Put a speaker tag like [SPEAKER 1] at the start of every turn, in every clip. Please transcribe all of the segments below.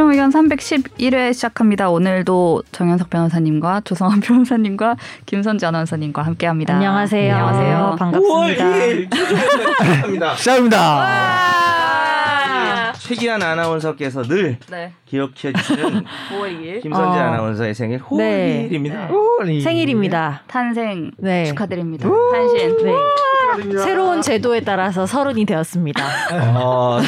[SPEAKER 1] 최종 의견 311회 시작합니다. 오늘도 정현석 변호사님과 조성환 변호사님과 김선지 아나운서님과 함께합니다.
[SPEAKER 2] 안녕하세요.
[SPEAKER 1] 안녕하세요.
[SPEAKER 2] 반갑습니다.
[SPEAKER 3] 5월 2일
[SPEAKER 4] 시작합니다.
[SPEAKER 3] 최기한 아나운서께서 늘
[SPEAKER 1] 네.
[SPEAKER 3] 기억해 주시는
[SPEAKER 1] 5월 2일
[SPEAKER 3] 김선재
[SPEAKER 2] 어.
[SPEAKER 3] 아나운서의 생일
[SPEAKER 2] 네.
[SPEAKER 3] 5일입니다.
[SPEAKER 2] 생일입니다.
[SPEAKER 1] 탄생
[SPEAKER 2] 네.
[SPEAKER 1] 축하드립니다. 탄신.
[SPEAKER 2] 네. 새로운 제도에 따라서 서른이 되었습니다.
[SPEAKER 3] 어,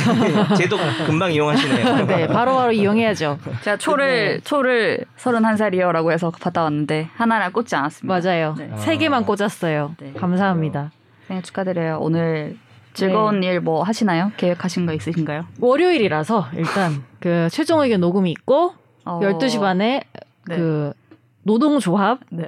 [SPEAKER 3] 제도 금방 이용하시네요.
[SPEAKER 2] 네, 바로 바로 이용해야죠.
[SPEAKER 1] 제가 초를 초를 31살이요라고 해서 받아 왔는데 하나나 꽂지 않았습니다.
[SPEAKER 2] 맞아요.
[SPEAKER 1] 네.
[SPEAKER 2] 세 개만 꽂았어요.
[SPEAKER 1] 네.
[SPEAKER 2] 감사합니다.
[SPEAKER 1] 생일 축하드려요. 오늘 즐거운 일뭐 하시나요? 계획하신 거 있으신가요?
[SPEAKER 2] 월요일이라서 일단 그 최종 의견 녹음이 있고
[SPEAKER 1] 어,
[SPEAKER 2] 12시 반에
[SPEAKER 1] 네.
[SPEAKER 2] 그 노동조합
[SPEAKER 1] 네.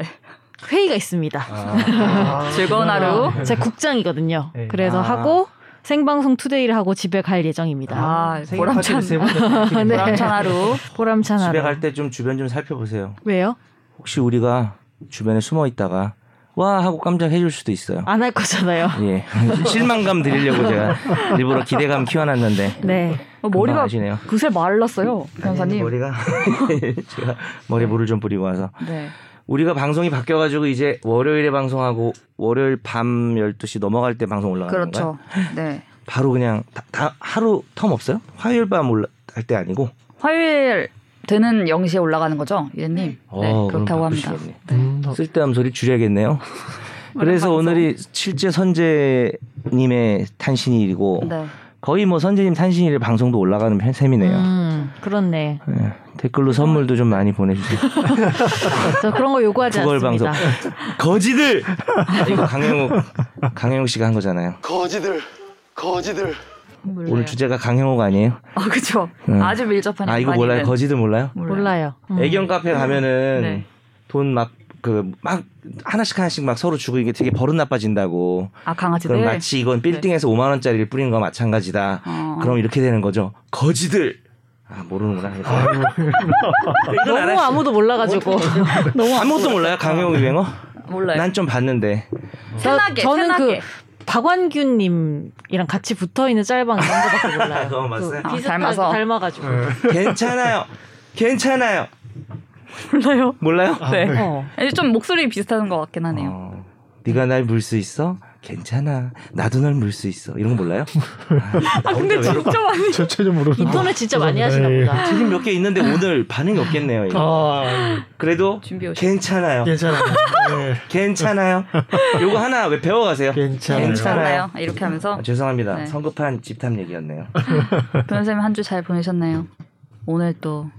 [SPEAKER 2] 회의가 있습니다.
[SPEAKER 3] 아,
[SPEAKER 1] 즐거운 하루.
[SPEAKER 2] 제가 국장이거든요.
[SPEAKER 4] 네.
[SPEAKER 2] 그래서
[SPEAKER 3] 아.
[SPEAKER 2] 하고 생방송 투데이를 하고 집에 갈 예정입니다.
[SPEAKER 1] 아,
[SPEAKER 4] 생일
[SPEAKER 1] 보람찬
[SPEAKER 2] 네.
[SPEAKER 1] 보람찬 하루.
[SPEAKER 2] 보람찬
[SPEAKER 3] 집에
[SPEAKER 2] 하루.
[SPEAKER 3] 갈때 좀 주변 좀 살펴보세요.
[SPEAKER 2] 왜요?
[SPEAKER 3] 혹시 우리가 주변에 숨어 있다가 와 하고 깜짝 해줄 수도 있어요.
[SPEAKER 2] 안 할 거잖아요.
[SPEAKER 3] 예, 실망감 드리려고 제가 일부러 기대감 키워놨는데
[SPEAKER 2] 네.
[SPEAKER 1] 어, 머리가
[SPEAKER 3] 아시네요.
[SPEAKER 1] 그새 말랐어요,
[SPEAKER 3] 아니,
[SPEAKER 1] 변호사님.
[SPEAKER 3] 머리가 제가 머리에 물을 좀 뿌리고 와서
[SPEAKER 1] 네.
[SPEAKER 3] 우리가 방송이 바뀌어가지고 이제 월요일에 방송하고 월요일 밤 12시 넘어갈 때 방송 올라가는 건가요?
[SPEAKER 1] 그렇죠. 네.
[SPEAKER 3] 바로 그냥 다, 다 하루 텀 없어요? 화요일 밤 올라 할 때 아니고
[SPEAKER 1] 화요일 되는 0시에 올라가는 거죠, 이래님? 네,
[SPEAKER 3] 어, 그럼
[SPEAKER 1] 그렇다고 합니다.
[SPEAKER 3] 네.
[SPEAKER 4] 음,
[SPEAKER 3] 쓸데없는 소리 줄여야겠네요. 그래서. 오늘이 실제 선재님의 탄신일이고
[SPEAKER 1] 네.
[SPEAKER 3] 거의 뭐 선재님 탄신일에 방송도 올라가는 편 셈이네요.
[SPEAKER 2] 음, 그렇네.
[SPEAKER 3] 예, 댓글로 선물도 좀 많이 보내주세요.
[SPEAKER 2] 저 그런 거 요구하지 않습니다.
[SPEAKER 3] 방송. 거지들. 아, 이거 강영욱 강영욱 씨가 한 거잖아요.
[SPEAKER 4] 거지들, 거지들.
[SPEAKER 1] 몰라요.
[SPEAKER 3] 오늘 주제가 강영욱 아니에요?
[SPEAKER 1] 아, 그죠.
[SPEAKER 3] 음.
[SPEAKER 1] 아주 밀접한
[SPEAKER 3] 아 이거 몰라요?
[SPEAKER 1] 된-
[SPEAKER 3] 거지들 몰라요?
[SPEAKER 1] 몰라요.
[SPEAKER 2] 몰라요. 음.
[SPEAKER 3] 애견 카페 가면은
[SPEAKER 1] 네.
[SPEAKER 3] 돈막그막 하나씩 하나씩 막 서로 주고 이게 되게 버릇 나빠진다고.
[SPEAKER 1] 아, 강아지들.
[SPEAKER 3] 그럼 마치 이건 빌딩에서 5만 원짜리를 뿌리는 거 마찬가지다.
[SPEAKER 1] 어.
[SPEAKER 3] 그럼 이렇게 되는 거죠. 거지들. 아 모르는구나. 이건
[SPEAKER 2] 너무. 아무도 몰라가지고.
[SPEAKER 1] 너무
[SPEAKER 3] 아무것도 몰라요 강영욱 유행어?
[SPEAKER 1] 몰라요.
[SPEAKER 3] 난 좀 봤는데.
[SPEAKER 1] 세나게,
[SPEAKER 2] 저는
[SPEAKER 1] 세나게.
[SPEAKER 2] 그 박완규님이랑 같이 붙어 있는 짤방 이런 거밖에 몰라요.
[SPEAKER 3] 그거?
[SPEAKER 2] 그
[SPEAKER 1] 아,
[SPEAKER 2] 비슷한
[SPEAKER 1] 닮아서.
[SPEAKER 2] 닮아가지고.
[SPEAKER 3] 괜찮아요. 괜찮아요.
[SPEAKER 1] 몰라요.
[SPEAKER 3] 몰라요?
[SPEAKER 1] 네.
[SPEAKER 2] 어.
[SPEAKER 1] 아니, 좀 목소리 비슷한 것 같긴 하네요.
[SPEAKER 3] 어, 네가 날 물 수 있어? 괜찮아. 나도 널 물 수 있어. 이런 거 몰라요?
[SPEAKER 1] 아, 근데 진짜 많이.
[SPEAKER 4] 저체좀 모르는.
[SPEAKER 2] 인터넷 진짜 많이 하시나
[SPEAKER 4] 네.
[SPEAKER 2] 보다.
[SPEAKER 3] 틀린 몇개 있는데 오늘 반응이 없겠네요. 이거.
[SPEAKER 4] 아,
[SPEAKER 3] 그래도 괜찮아요.
[SPEAKER 4] 괜찮아요. 네,
[SPEAKER 3] 괜찮아요. 요거 하나 왜 배워가세요?
[SPEAKER 4] 괜찮아요.
[SPEAKER 1] 괜찮아요. 이렇게 하면서
[SPEAKER 3] 아, 죄송합니다.
[SPEAKER 1] 네.
[SPEAKER 3] 성급한 집탐 얘기였네요.
[SPEAKER 1] 변호사님 한 주 잘 보내셨나요? 오늘 또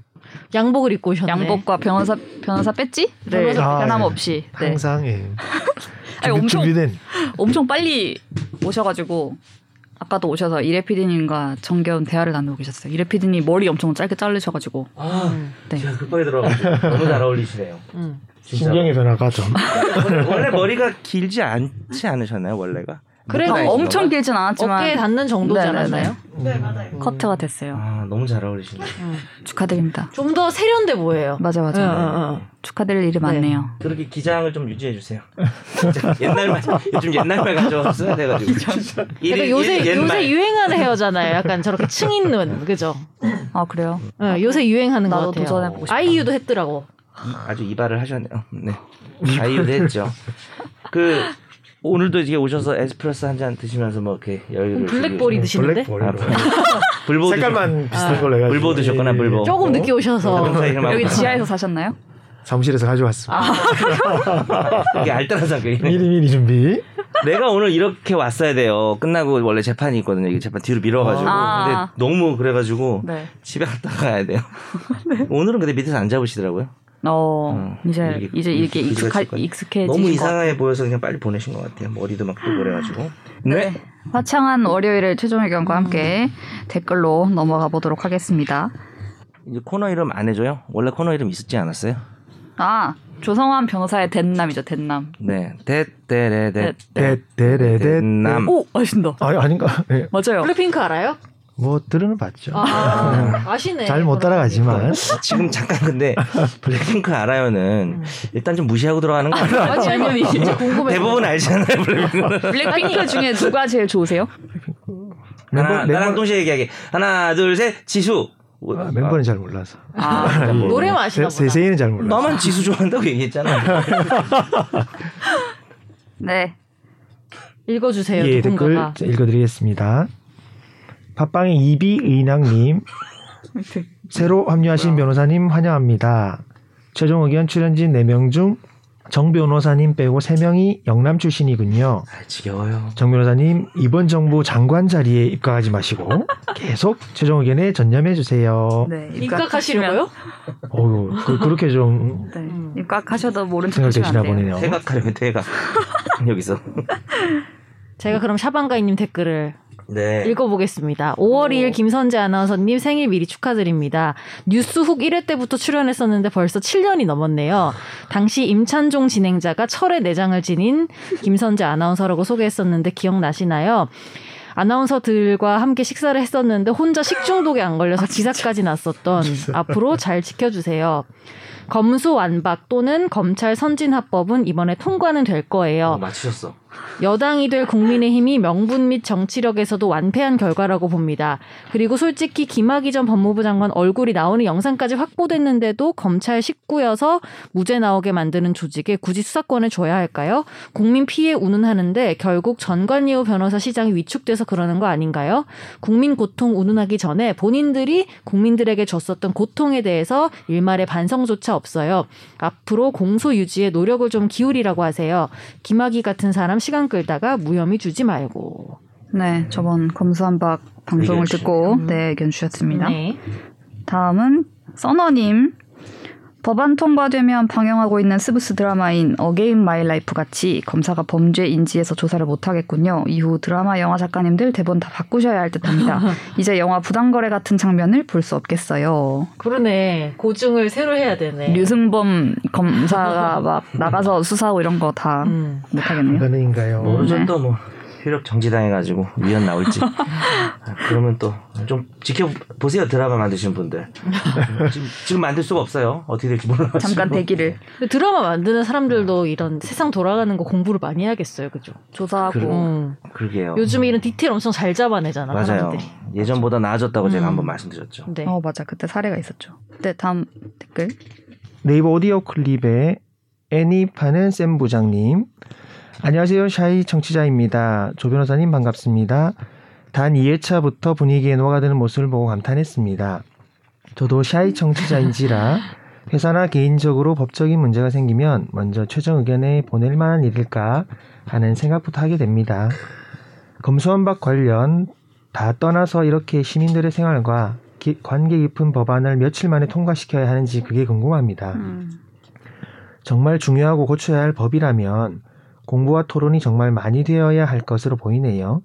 [SPEAKER 2] 양복을 입고 오셨네.
[SPEAKER 1] 양복과 변호사 변호사 배지를
[SPEAKER 2] 변호사
[SPEAKER 4] 아,
[SPEAKER 1] 변함없이 네.
[SPEAKER 4] 항상 예.
[SPEAKER 1] 아니,
[SPEAKER 4] 준비,
[SPEAKER 1] 엄청
[SPEAKER 4] 준비된.
[SPEAKER 1] 엄청 빨리 오셔가지고 아까도 오셔서 이래 PD님과 정겨운 대화를 나누고 계셨어요. 이래 PD님 머리 엄청 짧게 자르셔가지고
[SPEAKER 3] 아,
[SPEAKER 1] 네.
[SPEAKER 3] 제가 급하게 들어가지고 너무 잘 어울리시네요.
[SPEAKER 2] 음.
[SPEAKER 3] 진짜.
[SPEAKER 4] 신경의 변화가 좀.
[SPEAKER 3] 원래, 원래 머리가 길지 않지 않으셨나요 원래가?
[SPEAKER 2] 그래도
[SPEAKER 1] 엄청
[SPEAKER 3] 봐?
[SPEAKER 1] 길진 않았지만
[SPEAKER 2] 어깨에 닿는 정도지
[SPEAKER 1] 네네네.
[SPEAKER 2] 않았나요?
[SPEAKER 1] 커트가 됐어요.
[SPEAKER 3] 아 너무 잘 어울리시네.
[SPEAKER 1] 축하드립니다.
[SPEAKER 2] 좀 더 세련돼 보여요.
[SPEAKER 1] 맞아 맞아.
[SPEAKER 2] 응, 응, 응.
[SPEAKER 1] 축하드릴 일이 많네요.
[SPEAKER 3] 그렇게 기장을 좀 유지해 주세요. 진짜 옛날 말 요즘 옛날 말 가져왔어야 돼가지고.
[SPEAKER 2] 약간 요새 요새 유행하는 헤어잖아요. 약간 저렇게 층 있는 그죠?
[SPEAKER 1] 아 그래요?
[SPEAKER 2] 네, 요새 유행하는 거 같아요.
[SPEAKER 1] 도전해보고 싶다.
[SPEAKER 2] 아이유도 했더라고.
[SPEAKER 3] 아주 이발을 하셨네요. 네. 자유도 했죠. 그 오늘도 이제 오셔서 에스프레소 한 잔 드시면서 뭐 이렇게 여유를
[SPEAKER 2] 블랙볼이
[SPEAKER 3] 즐기시고.
[SPEAKER 2] 드시는데
[SPEAKER 3] 아,
[SPEAKER 4] 블랙볼로.
[SPEAKER 3] 불보
[SPEAKER 4] 색깔만 비슷한 걸로 해가지고.
[SPEAKER 3] 불보 드셨구나,
[SPEAKER 4] 예, 예.
[SPEAKER 3] 불보.
[SPEAKER 2] 조금 늦게 오셔서
[SPEAKER 3] 이름하고
[SPEAKER 1] 여기 지하에서 사셨나요?
[SPEAKER 4] 사무실에서 가져왔습니다.
[SPEAKER 3] 이게 알뜰한 성격이네.
[SPEAKER 4] 미리 미리 준비.
[SPEAKER 3] 내가 오늘 이렇게 왔어야 돼요. 끝나고 원래 재판이 있거든요. 이게 재판 뒤로 미뤄가지고.
[SPEAKER 1] 아.
[SPEAKER 3] 근데 너무 그래가지고
[SPEAKER 1] 네.
[SPEAKER 3] 집에 갔다 가야 돼요. 오늘은 근데 밑에서 안 잡으시더라고요.
[SPEAKER 1] 어
[SPEAKER 3] 어,
[SPEAKER 1] 이제
[SPEAKER 3] 이렇게
[SPEAKER 1] 이제 이렇게 익숙하. 익숙해지신
[SPEAKER 3] 너무
[SPEAKER 1] 것
[SPEAKER 3] 이상해 보여서 그냥 빨리 보내신 것 같아요. 머리도 막 뜨고 그래가지고. 네.
[SPEAKER 1] 화창한 월요일의 최종 의견과 함께 댓글로 넘어가 보도록 하겠습니다.
[SPEAKER 3] 이제 코너 이름 안 해줘요? 원래 코너 이름 있었지 않았어요?
[SPEAKER 1] 아 조성환 변호사의 댄남이죠 댄남.
[SPEAKER 3] 네. 데데레데.
[SPEAKER 4] 데데레데.
[SPEAKER 3] 남.
[SPEAKER 1] 오 아신다.
[SPEAKER 4] 아 아닌가? 예.
[SPEAKER 1] 맞아요.
[SPEAKER 2] 블랙핑크 알아요?
[SPEAKER 4] 뭐 들으는 봤죠.
[SPEAKER 2] 아, 아시네.
[SPEAKER 4] 잘 못 따라가지만.
[SPEAKER 3] 지금 잠깐 근데 블랙핑크 알아요는 일단 좀 무시하고 들어가는 거 아니에요?
[SPEAKER 1] 아,
[SPEAKER 2] 진짜 궁금해.
[SPEAKER 3] 대부분 알잖아요. 블랙핑크는.
[SPEAKER 1] 블랙핑크 중에 누가 제일 좋으세요?
[SPEAKER 3] 하나,
[SPEAKER 4] 멤버-
[SPEAKER 3] 나랑
[SPEAKER 4] 멤버-
[SPEAKER 3] 동시에 얘기하게. 하나, 둘, 셋, 지수. 뭐,
[SPEAKER 4] 아, 멤버는 잘 몰라서.
[SPEAKER 1] 아,
[SPEAKER 3] 뭐,
[SPEAKER 2] 노래만 아시나
[SPEAKER 4] 세-
[SPEAKER 2] 보다.
[SPEAKER 4] 세세이는 잘 몰라서.
[SPEAKER 3] 너만 지수 좋아한다고 얘기했잖아.
[SPEAKER 1] 네.
[SPEAKER 2] 읽어주세요.
[SPEAKER 4] 예, 댓글
[SPEAKER 2] 누군가가.
[SPEAKER 4] 자, 읽어드리겠습니다. 팟빵의 이비의낭님 새로 합류하신 변호사님 환영합니다. 최종 의견 출연진 4명 중 정 변호사님 빼고 3명이 영남 출신이군요.
[SPEAKER 3] 아, 지겨워요.
[SPEAKER 4] 정 변호사님 이번 정부 장관 자리에 입각하지 마시고 계속 최종 의견에 전념해 주세요.
[SPEAKER 1] 네.
[SPEAKER 2] 입각하시려고요?
[SPEAKER 4] 어우, 그, 그렇게 좀
[SPEAKER 1] 네.
[SPEAKER 2] 음.
[SPEAKER 1] 입각하셔도 모른 척
[SPEAKER 4] 생각
[SPEAKER 1] 하시면
[SPEAKER 4] 되시나
[SPEAKER 1] 안 돼요.
[SPEAKER 4] 보네요.
[SPEAKER 3] 퇴각하려면 퇴각. 여기서.
[SPEAKER 2] 제가 그럼 샤방가이님 댓글을
[SPEAKER 3] 네.
[SPEAKER 2] 읽어보겠습니다. 5월 2일 김선재 아나운서님 생일 미리 축하드립니다. 뉴스 훅 1회 때부터 출연했었는데 벌써 7년이 넘었네요. 당시 임찬종 진행자가 철의 내장을 지닌 김선재 아나운서라고 소개했었는데 기억나시나요? 아나운서들과 함께 식사를 했었는데 혼자 식중독에 안 걸려서 기사까지 났었던 앞으로 잘 지켜주세요. 검수 완박 또는 검찰 선진화법은 이번에 통과는 될 거예요.
[SPEAKER 3] 어, 맞추셨어.
[SPEAKER 2] 여당이 될 국민의힘이 명분 및 정치력에서도 완패한 결과라고 봅니다. 그리고 솔직히 김학의 전 법무부 장관 얼굴이 나오는 영상까지 확보됐는데도 검찰 식구여서 무죄 나오게 만드는 조직에 굳이 수사권을 줘야 할까요? 국민 피해 운운하는데 결국 전관예우 변호사 시장이 위축돼서 그러는 거 아닌가요? 국민 고통 운운하기 전에 본인들이 국민들에게 줬었던 고통에 대해서 일말의 반성조차 없어요. 앞으로 공소 유지에 노력을 좀 기울이라고 하세요. 김학의 같은 사람 시간 끌다가 무혐의 주지 말고.
[SPEAKER 1] 네. 저번 검수완박 방송을 듣고
[SPEAKER 2] 주셨네요.
[SPEAKER 1] 네, 의견 주셨습니다.
[SPEAKER 2] 네.
[SPEAKER 1] 다음은 써너님. 법안 통과되면 방영하고 있는 스브스 드라마인 Again My Life 같이 검사가 범죄 인지해서 조사를 못하겠군요. 이후 드라마 영화 작가님들 대본 다 바꾸셔야 할 듯합니다. 이제 영화 부당거래 같은 장면을 볼 수 없겠어요.
[SPEAKER 2] 그러네. 고증을 새로 해야 되네.
[SPEAKER 1] 류승범 검사가 막 나가서 수사하고 이런 거다
[SPEAKER 2] 음.
[SPEAKER 1] 못하겠네요.
[SPEAKER 4] 가능인가요?
[SPEAKER 3] 모르죠
[SPEAKER 1] 네.
[SPEAKER 3] 또 뭐. 효력 정지당해가지고 위헌 나올지. 아, 그러면 또 좀 지켜보세요 드라마 만드시는 분들. 지금, 지금 만들 수가 없어요. 어떻게 될지 몰라가지고.
[SPEAKER 1] 잠깐 대기를
[SPEAKER 2] 드라마 만드는 사람들도 이런 세상 돌아가는 거 공부를 많이 해야겠어요. 그죠?
[SPEAKER 1] 조사하고
[SPEAKER 3] 그래.
[SPEAKER 2] 음.
[SPEAKER 3] 그러게요.
[SPEAKER 2] 요즘에 이런 디테일 엄청 잘 잡아내잖아.
[SPEAKER 3] 맞아요.
[SPEAKER 2] 사람들이.
[SPEAKER 3] 예전보다 나아졌다고 제가
[SPEAKER 2] 음.
[SPEAKER 3] 한번 말씀드렸죠.
[SPEAKER 2] 네.
[SPEAKER 1] 어 맞아 그때 사례가 있었죠. 네 다음 댓글
[SPEAKER 4] 네이버 오디오 클립에 애니 파는 쌤 부장님. 안녕하세요. 샤이 청취자입니다. 조 변호사님 반갑습니다. 단 2회차부터 분위기에 녹아드는 모습을 보고 감탄했습니다. 저도 샤이 청취자인지라 회사나 개인적으로 법적인 문제가 생기면 먼저 최종 의견에 보낼 만한 일일까 하는 생각부터 하게 됩니다. 검수완박 관련 다 떠나서 이렇게 시민들의 생활과 기- 관계 깊은 법안을 며칠 만에 통과시켜야 하는지 그게 궁금합니다.
[SPEAKER 1] 음.
[SPEAKER 4] 정말 중요하고 고쳐야 할 법이라면 공부와 토론이 정말 많이 되어야 할 것으로 보이네요.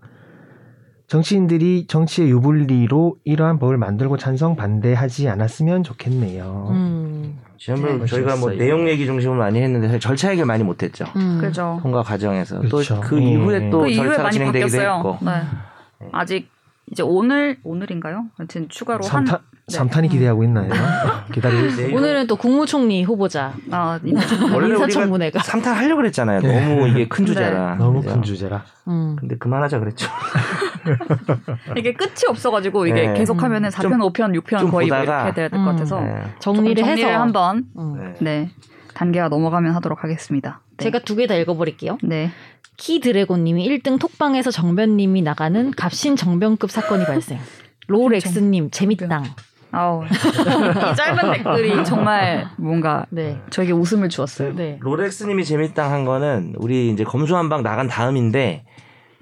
[SPEAKER 4] 정치인들이 정치의 유불리로 이러한 법을 만들고 찬성 반대하지 않았으면 좋겠네요.
[SPEAKER 2] 음.
[SPEAKER 3] 지난번에
[SPEAKER 4] 네,
[SPEAKER 3] 저희가 뭐. 내용 얘기 중심으로 많이 했는데 사실 절차 해결 많이 못했죠.
[SPEAKER 2] 음.
[SPEAKER 1] 그죠.
[SPEAKER 3] 통과 과정에서
[SPEAKER 4] 그렇죠.
[SPEAKER 3] 또그
[SPEAKER 4] 음.
[SPEAKER 3] 이후에
[SPEAKER 1] 또그 이후에
[SPEAKER 3] 절차가
[SPEAKER 1] 많이
[SPEAKER 3] 진행되기도
[SPEAKER 1] 바뀌었어요.
[SPEAKER 3] 했고
[SPEAKER 1] 네. 아직 이제 오늘 오늘인가요? 하여튼 추가로 한 네.
[SPEAKER 4] 삼탄이 기대하고 있나요? 기다리고
[SPEAKER 3] 네.
[SPEAKER 2] 오늘은 또 국무총리 후보자
[SPEAKER 1] 아, 이-
[SPEAKER 3] 원래 우리가
[SPEAKER 2] 인사청문회가.
[SPEAKER 3] 삼탄 하려고 그랬잖아요. 너무 이게 큰 주제라.
[SPEAKER 4] 너무
[SPEAKER 3] 그죠?
[SPEAKER 4] 큰 주제라.
[SPEAKER 2] 음.
[SPEAKER 3] 근데 그만하자 그랬죠.
[SPEAKER 1] 이게 끝이 없어가지고 이게
[SPEAKER 3] 네.
[SPEAKER 1] 계속하면은 4편, 5편, 6편
[SPEAKER 3] 좀
[SPEAKER 1] 거의 뭐
[SPEAKER 3] 보다가
[SPEAKER 1] 이렇게 돼야 될것
[SPEAKER 2] 음.
[SPEAKER 1] 같아서
[SPEAKER 3] 네.
[SPEAKER 2] 정리를 해서
[SPEAKER 1] 정리를 한번
[SPEAKER 2] 음.
[SPEAKER 3] 네.
[SPEAKER 1] 네 단계가 넘어가면 하도록 하겠습니다. 네.
[SPEAKER 2] 제가 두 개 다 읽어버릴게요.
[SPEAKER 1] 네
[SPEAKER 2] 키 드래곤님이 1등 톡방에서 정변님이 나가는 갑신 정변급 사건이 발생. 로렉스님 재밌당.
[SPEAKER 1] 아우 이 짧은 댓글이 정말 뭔가
[SPEAKER 2] 네.
[SPEAKER 1] 저에게 웃음을 주었어요.
[SPEAKER 2] 네.
[SPEAKER 3] 로렉스님이 재밌당 한 거는 우리 이제 검수한방 나간 다음인데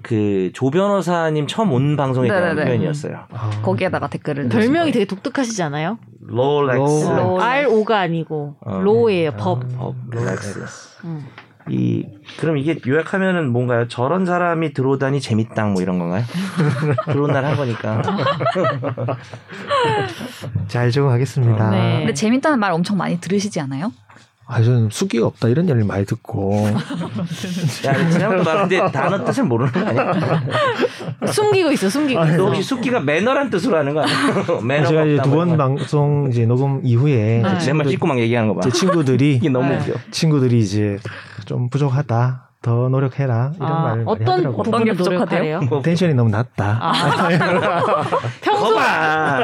[SPEAKER 3] 그 조 변호사님 처음 온 방송에 대한
[SPEAKER 1] 네네네.
[SPEAKER 3] 표현이었어요.
[SPEAKER 4] 아,
[SPEAKER 1] 거기에다가 댓글을
[SPEAKER 2] 별명이 되게 독특하시지 않아요?
[SPEAKER 3] 로렉스.
[SPEAKER 4] 로-
[SPEAKER 1] 로-
[SPEAKER 2] R O가 아니고
[SPEAKER 3] 어.
[SPEAKER 2] law예요. 법.
[SPEAKER 3] 법 렉스.
[SPEAKER 2] 음.
[SPEAKER 3] 이 그럼 이게 요약하면은 뭔가요? 저런 사람이 들어오다니 재밌당 뭐 이런 건가요? 들어온 날한 거니까.
[SPEAKER 4] 잘 적응하겠습니다.
[SPEAKER 2] 네.
[SPEAKER 1] 근데 재밌다는 말 엄청 많이 들으시지 않아요?
[SPEAKER 4] 아, 저는 수기가 없다 이런 얘기를 많이 듣고
[SPEAKER 3] 야, 지난번도 말했는데 단어 뜻을 모르는 거 아니야?
[SPEAKER 2] 숨기고 있어. 숨기고
[SPEAKER 4] 아,
[SPEAKER 2] 있어.
[SPEAKER 3] 너 혹시 숙기가 매너란 뜻으로 하는 거 아니야? 매너가
[SPEAKER 4] 제가 이제
[SPEAKER 3] 없다 두번뭐 거.
[SPEAKER 4] 방송 이제 녹음 이후에
[SPEAKER 2] 네.
[SPEAKER 3] 내말 씻고 막 얘기하는 거 봐.
[SPEAKER 4] 제 친구들이
[SPEAKER 3] 이게 너무
[SPEAKER 2] 네.
[SPEAKER 3] 웃겨.
[SPEAKER 4] 친구들이 이제 좀 부족하다 더 노력해라 이런
[SPEAKER 2] 아,
[SPEAKER 4] 말을 많이
[SPEAKER 2] 어떤
[SPEAKER 4] 하더라고요.
[SPEAKER 1] 어떤 게
[SPEAKER 2] 노력하래요?
[SPEAKER 3] 뭐,
[SPEAKER 4] 텐션이 너무 낮다.
[SPEAKER 2] 아. 평소.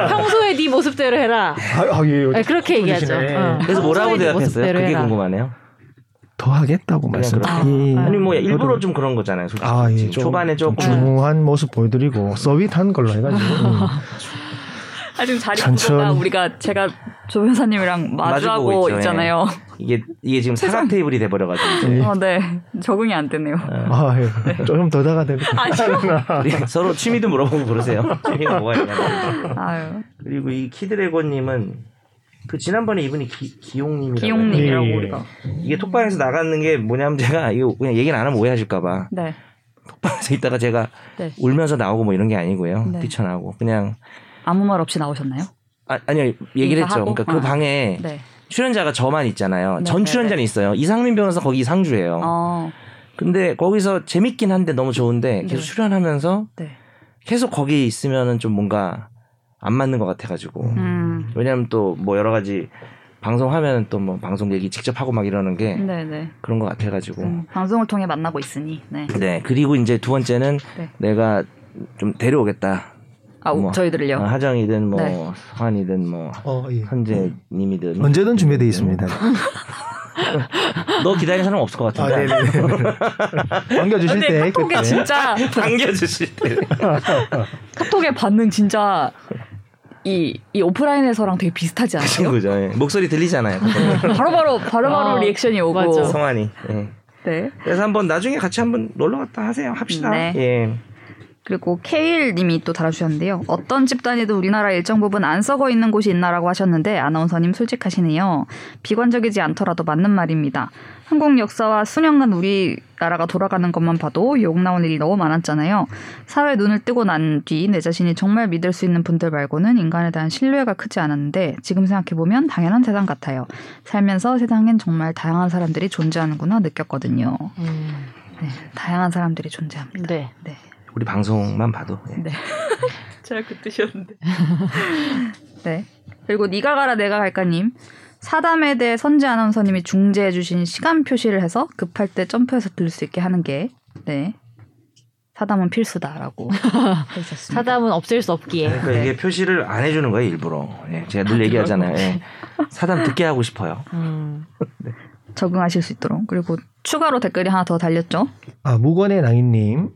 [SPEAKER 2] 평소에 네 모습대로 해라.
[SPEAKER 4] 아, 아, 예,
[SPEAKER 2] 네, 그렇게 얘기하죠. 어.
[SPEAKER 3] 그래서 뭐라고
[SPEAKER 2] 네
[SPEAKER 3] 대답했어요? 그게
[SPEAKER 2] 해라.
[SPEAKER 3] 궁금하네요.
[SPEAKER 4] 더 하겠다고
[SPEAKER 3] 그냥
[SPEAKER 4] 말씀드리.
[SPEAKER 3] 아니 뭐 일부러 좀 그런 거잖아요. 솔직히
[SPEAKER 4] 아, 예, 좀
[SPEAKER 3] 초반에 조금
[SPEAKER 4] 중후한 모습 보여드리고 서윗한 걸로 해가지고 음.
[SPEAKER 1] 아 지금 자리
[SPEAKER 4] 천천히.
[SPEAKER 1] 우리가 제가 조 변사님이랑 마주하고
[SPEAKER 3] 있죠,
[SPEAKER 1] 있잖아요.
[SPEAKER 3] 이게 이게 지금 사각 테이블이 돼 버려 가지고
[SPEAKER 4] 예.
[SPEAKER 1] 어, 네 적응이 안 되네요.
[SPEAKER 4] 아, 예. 조금 더 다가대고.
[SPEAKER 3] 우리 서로 취미도 물어보고 그러세요. 취미가 뭐가 있냐.
[SPEAKER 1] 아유
[SPEAKER 3] 그리고 이 키드래곤 님은 그 지난번에 이분이 기, 기용님이라고
[SPEAKER 1] 기용님이라고
[SPEAKER 4] 예, 예.
[SPEAKER 1] 우리가
[SPEAKER 3] 이게 톡방에서 나가는 게 뭐냐면 제가 이거 그냥 얘기를 안 하면 오해하실까 봐
[SPEAKER 1] 네
[SPEAKER 3] 톡방에서 있다가 제가
[SPEAKER 1] 네.
[SPEAKER 3] 울면서 나오고 뭐 이런 게 아니고요.
[SPEAKER 1] 네.
[SPEAKER 3] 뛰쳐나오고 그냥
[SPEAKER 1] 아무 말 없이 나오셨나요?
[SPEAKER 3] 아, 아니요 얘기를 했죠. 그러니까 그
[SPEAKER 1] 어.
[SPEAKER 3] 방에
[SPEAKER 1] 네.
[SPEAKER 3] 출연자가 저만 있잖아요.
[SPEAKER 1] 네,
[SPEAKER 3] 전
[SPEAKER 1] 네,
[SPEAKER 3] 출연자는 있어요. 이상민 변호사 거기 상주예요.
[SPEAKER 1] 어,
[SPEAKER 3] 근데 거기서 재밌긴 한데 너무 좋은데 계속
[SPEAKER 1] 네.
[SPEAKER 3] 출연하면서
[SPEAKER 1] 네.
[SPEAKER 3] 계속 거기 있으면은 좀 뭔가 안 맞는 것 같아가지고
[SPEAKER 1] 음,
[SPEAKER 3] 왜냐면 또 뭐 여러 가지 방송하면 또 뭐 방송 얘기 직접 하고 막 이러는 게
[SPEAKER 1] 네네.
[SPEAKER 3] 그런 것 같아가지고
[SPEAKER 1] 음, 방송을 통해 만나고 있으니. 네.
[SPEAKER 3] 네 그리고 이제 두 번째는
[SPEAKER 1] 네.
[SPEAKER 3] 내가 좀 데려오겠다
[SPEAKER 1] 아
[SPEAKER 3] 뭐,
[SPEAKER 1] 저희들을요.
[SPEAKER 3] 어, 하정이든 뭐
[SPEAKER 1] 네.
[SPEAKER 3] 성환이든 뭐
[SPEAKER 4] 어, 예.
[SPEAKER 3] 현재님이든
[SPEAKER 4] 언제든 준비되어 있습니다.
[SPEAKER 3] 너 기다리는 사람 없을 것
[SPEAKER 4] 아,
[SPEAKER 3] 같은데
[SPEAKER 4] 네네. 안겨주실
[SPEAKER 1] 근데
[SPEAKER 4] 때
[SPEAKER 1] 카톡에
[SPEAKER 4] 그때.
[SPEAKER 1] 진짜
[SPEAKER 3] 당겨주실 때
[SPEAKER 1] 카톡의 반응 진짜 이, 이 오프라인에서랑 되게 비슷하지 않아요?
[SPEAKER 3] 친구죠 예. 목소리 들리잖아요
[SPEAKER 1] 바로 바로 바로 바로
[SPEAKER 2] 아,
[SPEAKER 1] 리액션이 오고.
[SPEAKER 2] 맞아.
[SPEAKER 3] 성환이 예.
[SPEAKER 1] 네.
[SPEAKER 3] 그래서 한번 나중에 같이 한번 놀러 갔다 하세요 합시다
[SPEAKER 1] 네.
[SPEAKER 3] 예.
[SPEAKER 1] 그리고 케일님이 또 달아주셨는데요. 어떤 집단에도 우리나라 일정 부분 안 썩어 있는 곳이 있나라고 하셨는데 아나운서님 솔직하시네요. 비관적이지 않더라도 맞는 말입니다. 한국 역사와 수년간 우리나라가 돌아가는 것만 봐도 욕 나온 일이 너무 많았잖아요. 사회 눈을 뜨고 난 뒤 내 자신이 정말 믿을 수 있는 분들 말고는 인간에 대한 신뢰가 크지 않았는데 지금 생각해보면 당연한 세상 같아요. 살면서 세상엔 정말 다양한 사람들이 존재하는구나 느꼈거든요.
[SPEAKER 2] 음,
[SPEAKER 1] 네, 다양한 사람들이 존재합니다.
[SPEAKER 2] 네.
[SPEAKER 1] 네.
[SPEAKER 3] 우리 방송만 봐도 예.
[SPEAKER 1] 네. 제가 그 뜻이었는데. 네. 그리고 니가 가라 내가 갈까님. 사담에 대해 선재 아나운서님이 중재해 주신 시간 표시를 해서 급할 때 점프해서 들을 수 있게 하는 게 네. 사담은 필수다라고 해주셨습니다.
[SPEAKER 2] 사담은 없앨 수 없기에.
[SPEAKER 3] 그러니까
[SPEAKER 1] 네.
[SPEAKER 3] 이게 표시를 안 해주는 거예요 일부러 예. 제가 늘 얘기하잖아요 예. 사담 듣게 하고 싶어요
[SPEAKER 2] 음.
[SPEAKER 1] 적응하실 수 있도록. 그리고 추가로 댓글이 하나 더 달렸죠.
[SPEAKER 4] 아 무건의 낭인님.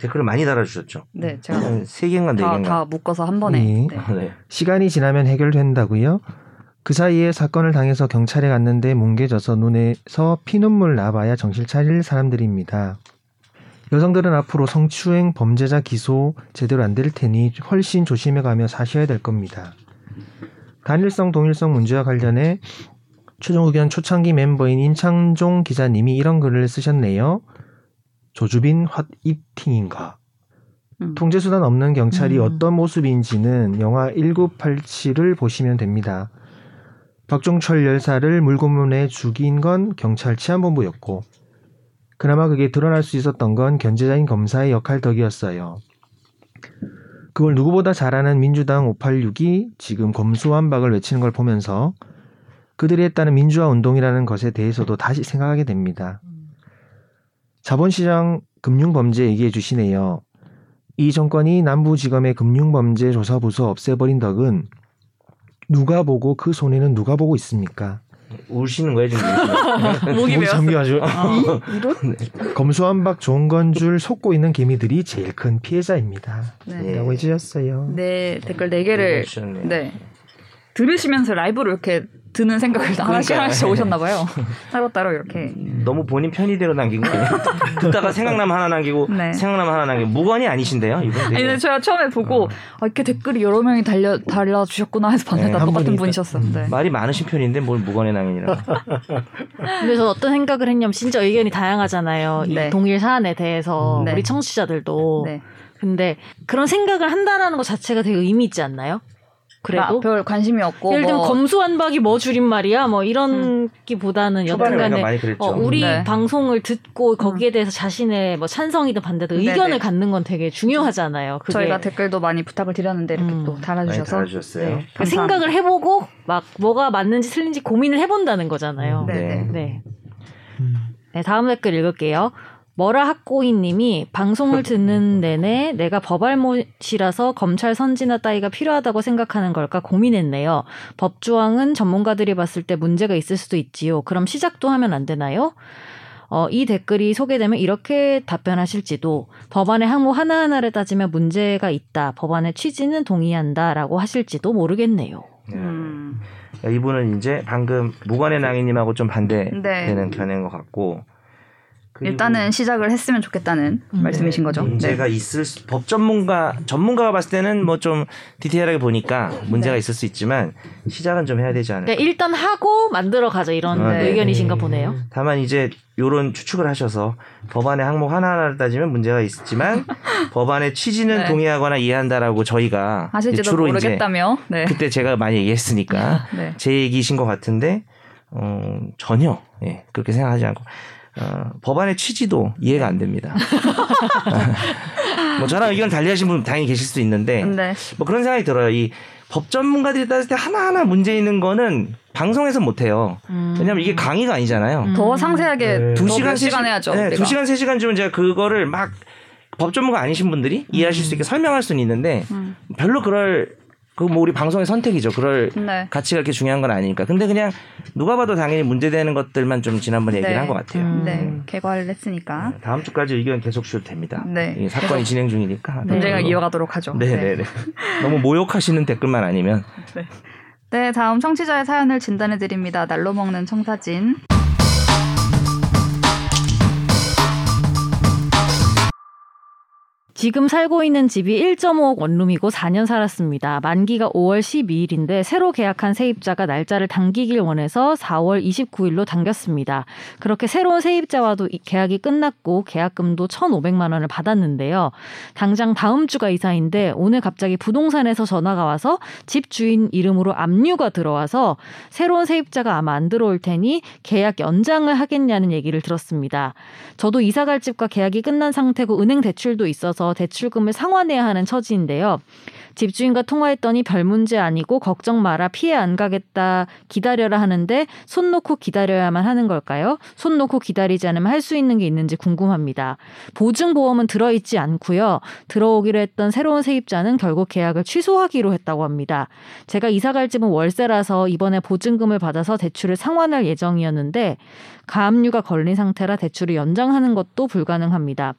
[SPEAKER 3] 댓글을 많이 달아주셨죠
[SPEAKER 1] 네, 제가
[SPEAKER 3] 한세 개인가 네
[SPEAKER 1] 다,
[SPEAKER 3] 개인가
[SPEAKER 1] 다 묶어서 한 번에.
[SPEAKER 4] 네.
[SPEAKER 1] 네.
[SPEAKER 3] 네.
[SPEAKER 4] 시간이 지나면 해결된다고요? 그 사이에 사건을 당해서 경찰에 갔는데 뭉개져서 눈에서 피눈물 나봐야 정신 차릴 사람들입니다. 여성들은 앞으로 성추행 범죄자 기소 제대로 안 될 테니 훨씬 조심해 가며 사셔야 될 겁니다. 단일성 동일성 문제와 관련해 최종 의견 초창기 멤버인 인창종 기자님이 이런 글을 쓰셨네요. 조주빈 헛입팅인가?
[SPEAKER 1] 음.
[SPEAKER 4] 통제수단 없는 경찰이
[SPEAKER 2] 음.
[SPEAKER 4] 어떤 모습인지는 영화 1987을 보시면 됩니다. 박종철 열사를 물고문에 죽인 건 경찰 치안본부였고 그나마 그게 드러날 수 있었던 건 견제자인 검사의 역할 덕이었어요. 그걸 누구보다 잘 아는 민주당 586이 지금 검수완박을 외치는 걸 보면서 그들이 했다는 민주화 운동이라는 것에 대해서도 다시 생각하게 됩니다. 자본시장 금융범죄 얘기해 주시네요. 이 정권이 남부지검의 금융범죄 조사부서 없애버린 덕은 누가 보고 그 손해는 누가 보고 있습니까?
[SPEAKER 3] 우시는 거예요 지금
[SPEAKER 1] 목이.
[SPEAKER 4] 잠겨가지고 검수완박 좋은 건 줄 속고 있는 개미들이 제일 큰 피해자입니다.
[SPEAKER 1] 네.
[SPEAKER 4] 라고 해주셨어요.
[SPEAKER 1] 네, 댓글 4 개를
[SPEAKER 3] 주셨네요.
[SPEAKER 1] 네. 들으시면서 라이브로 이렇게 듣는 생각을 하나씩
[SPEAKER 3] 그러니까요.
[SPEAKER 1] 하나씩 오셨나 봐요. 따로따로 이렇게.
[SPEAKER 3] 너무 본인 편의대로 남기고 듣다가 생각나면 하나 남기고
[SPEAKER 1] 네.
[SPEAKER 3] 생각나면 하나 남기고 무건이 아니신데요 이분
[SPEAKER 1] 아니, 근데 제가 처음에 보고 아, 이렇게 댓글이 여러 명이 달려 달려주셨구나 해서 봤는데
[SPEAKER 3] 네,
[SPEAKER 1] 다 똑같은
[SPEAKER 4] 분이
[SPEAKER 1] 분이셨어. 네.
[SPEAKER 3] 말이 많으신 편인데 뭘 무건의 낭인이라고
[SPEAKER 2] 근데 저 어떤 생각을 했냐면 진짜 의견이 다양하잖아요.
[SPEAKER 1] 네.
[SPEAKER 2] 이 동일 사안에 대해서
[SPEAKER 1] 네.
[SPEAKER 2] 우리 청취자들도.
[SPEAKER 1] 네.
[SPEAKER 2] 근데 그런 생각을 한다라는 것 자체가 되게 의미 있지 않나요? 그래도
[SPEAKER 1] 아, 별 관심이 없고
[SPEAKER 2] 예를 들면
[SPEAKER 1] 뭐
[SPEAKER 2] 검수완박이 뭐 줄임말이야 뭐 이런 기보다는
[SPEAKER 3] 초반에 우리가
[SPEAKER 2] 여튼간에. 어, 우리
[SPEAKER 1] 네.
[SPEAKER 2] 방송을 듣고 거기에 대해서 자신의 뭐 찬성이든 반대든
[SPEAKER 1] 네네.
[SPEAKER 2] 의견을 갖는 건 되게 중요하잖아요. 그게
[SPEAKER 1] 저희가 댓글도 많이 부탁을 드렸는데 이렇게
[SPEAKER 2] 음.
[SPEAKER 1] 또 달아주셔서
[SPEAKER 3] 달아주셨어요.
[SPEAKER 1] 네,
[SPEAKER 2] 그 생각을 해보고 막 뭐가 맞는지 틀린지 고민을 해보는 다는 거잖아요.
[SPEAKER 1] 네.
[SPEAKER 3] 네.
[SPEAKER 2] 네.
[SPEAKER 4] 음.
[SPEAKER 2] 네, 다음 댓글 읽을게요. 머라 학고이님이 방송을 듣는 내내 내가 법알못이라서 검찰 선진화 따위가 필요하다고 생각하는 걸까 고민했네요. 법조항은 전문가들이 봤을 때 문제가 있을 수도 있지요. 그럼 시작도 하면 안 되나요? 어, 이 댓글이 소개되면 이렇게 답변하실지도 법안의 항목 하나하나를 따지면 문제가 있다. 법안의 취지는 동의한다라고 하실지도 모르겠네요.
[SPEAKER 3] 네.
[SPEAKER 1] 음.
[SPEAKER 3] 이분은 이제 방금 무관의 낭인님하고 좀 반대되는
[SPEAKER 1] 네.
[SPEAKER 3] 견해인 것 같고
[SPEAKER 1] 일단은 시작을 했으면 좋겠다는
[SPEAKER 2] 음.
[SPEAKER 1] 말씀이신 거죠. 네.
[SPEAKER 3] 문제가 있을 수- 법 전문가 전문가가 봤을 때는 뭐 좀 디테일하게 보니까 문제가
[SPEAKER 1] 네.
[SPEAKER 3] 있을 수 있지만 시작은 좀 해야 되지 않을까.
[SPEAKER 2] 네, 일단 하고 만들어 가자 이런
[SPEAKER 3] 아, 네.
[SPEAKER 2] 의견이신가 보네요.
[SPEAKER 3] 다만 이제 요런 추측을 하셔서 법안의 항목 하나하나를 따지면 문제가 있지만 법안의 취지는
[SPEAKER 1] 네.
[SPEAKER 3] 동의하거나 이해한다라고 저희가 주로 이제
[SPEAKER 1] 모르겠다며. 네.
[SPEAKER 3] 그때 제가 많이 얘기했으니까
[SPEAKER 1] 네.
[SPEAKER 3] 제 얘기이신 것 같은데 어, 전혀 예, 그렇게 생각하지 않고 어, 법안의 취지도 이해가 안 됩니다. 뭐 저랑 의견 달리하신 분 당연히 계실 수 있는데
[SPEAKER 1] 네.
[SPEAKER 3] 뭐 그런 생각이 들어요. 이 법 전문가들이 따질 때 하나하나 문제 있는 거는 방송에서 못 해요.
[SPEAKER 2] 음.
[SPEAKER 3] 왜냐면 이게 강의가 아니잖아요.
[SPEAKER 2] 음.
[SPEAKER 1] 더 상세하게
[SPEAKER 4] 네.
[SPEAKER 1] 두두
[SPEAKER 3] 시간
[SPEAKER 1] 시간 시간 해야죠.
[SPEAKER 3] 네. 두 시간 세 시간 주면 제가 그거를 막 법 전문가 아니신 분들이 이해하실 수 있게 설명할 수는 있는데
[SPEAKER 1] 음.
[SPEAKER 3] 별로 그럴 그뭐 우리 방송의 선택이죠. 그럴
[SPEAKER 1] 네.
[SPEAKER 3] 가치가 그렇게 중요한 건 아니니까. 근데 그냥 누가 봐도 당연히 문제되는 것들만 좀 지난번에 얘기를
[SPEAKER 1] 네.
[SPEAKER 3] 한것 같아요.
[SPEAKER 2] 음.
[SPEAKER 1] 네. 개괄을 했으니까
[SPEAKER 3] 다음 주까지 의견 계속 주셔도 됩니다.
[SPEAKER 1] 네.
[SPEAKER 3] 이 사건이 진행 중이니까.
[SPEAKER 1] 논쟁을. 이어가도록 하죠.
[SPEAKER 3] 네네네. 너무 모욕하시는 댓글만 아니면
[SPEAKER 1] 네, 다음 청취자의 사연을 진단해 드립니다. 날로 먹는 청사진.
[SPEAKER 2] 지금 살고 있는 집이 1.5억 원룸이고 4년 살았습니다. 만기가 5월 12일인데 새로 계약한 세입자가 날짜를 당기길 원해서 4월 29일로 당겼습니다. 그렇게 새로운 세입자와도 이- 계약이 끝났고 계약금도 1,500만 원을 받았는데요. 당장 다음 주가 이사인데 오늘 갑자기 부동산에서 전화가 와서 집 주인 이름으로 압류가 들어와서 새로운 세입자가 아마 안 들어올 테니 계약 연장을 하겠냐는 얘기를 들었습니다. 저도 이사 갈 집과 계약이 끝난 상태고 은행 대출도 있어서 대출금을 상환해야 하는 처지인데요. 집주인과 통화했더니 별 문제 아니고 걱정 마라 피해 안 가겠다 기다려라 하는데 손 놓고 기다려야만 하는 걸까요? 손 놓고 기다리지 않으면 할 수 있는 게 있는지 궁금합니다. 보증 보험은 들어 있지 않고요. 들어오기로 했던 새로운 세입자는 결국 계약을 취소하기로 했다고 합니다. 제가 이사 갈 집은 월세라서 이번에 보증금을 받아서 대출을 상환할 예정이었는데 가압류가 걸린 상태라 대출을 연장하는 것도 불가능합니다.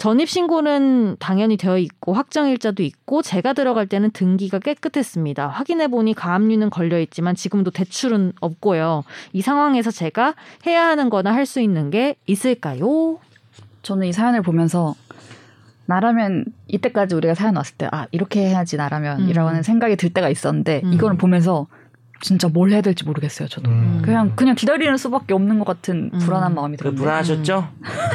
[SPEAKER 2] 전입신고는 당연히 되어 있고 확정일자도 있고 제가 들어갈 때는 등기가 깨끗했습니다. 확인해 보니 가압류는 걸려 있지만 지금도 대출은 없고요. 이 상황에서 제가 해야 하는 거나 할 수 있는 게 있을까요?
[SPEAKER 1] 저는 이 사연을 보면서 나라면 이때까지 우리가 사연 왔을 때 아 이렇게 해야지 나라면
[SPEAKER 2] 음.
[SPEAKER 1] 이라는 생각이 들 때가 있었는데
[SPEAKER 2] 음.
[SPEAKER 1] 이거는 보면서 진짜 뭘 해야 될지 모르겠어요. 저도
[SPEAKER 4] 음.
[SPEAKER 1] 그냥 그냥 기다리는 수밖에 없는 것 같은
[SPEAKER 2] 음.
[SPEAKER 1] 불안한 마음이
[SPEAKER 3] 그
[SPEAKER 1] 드는데
[SPEAKER 3] 불안하셨죠?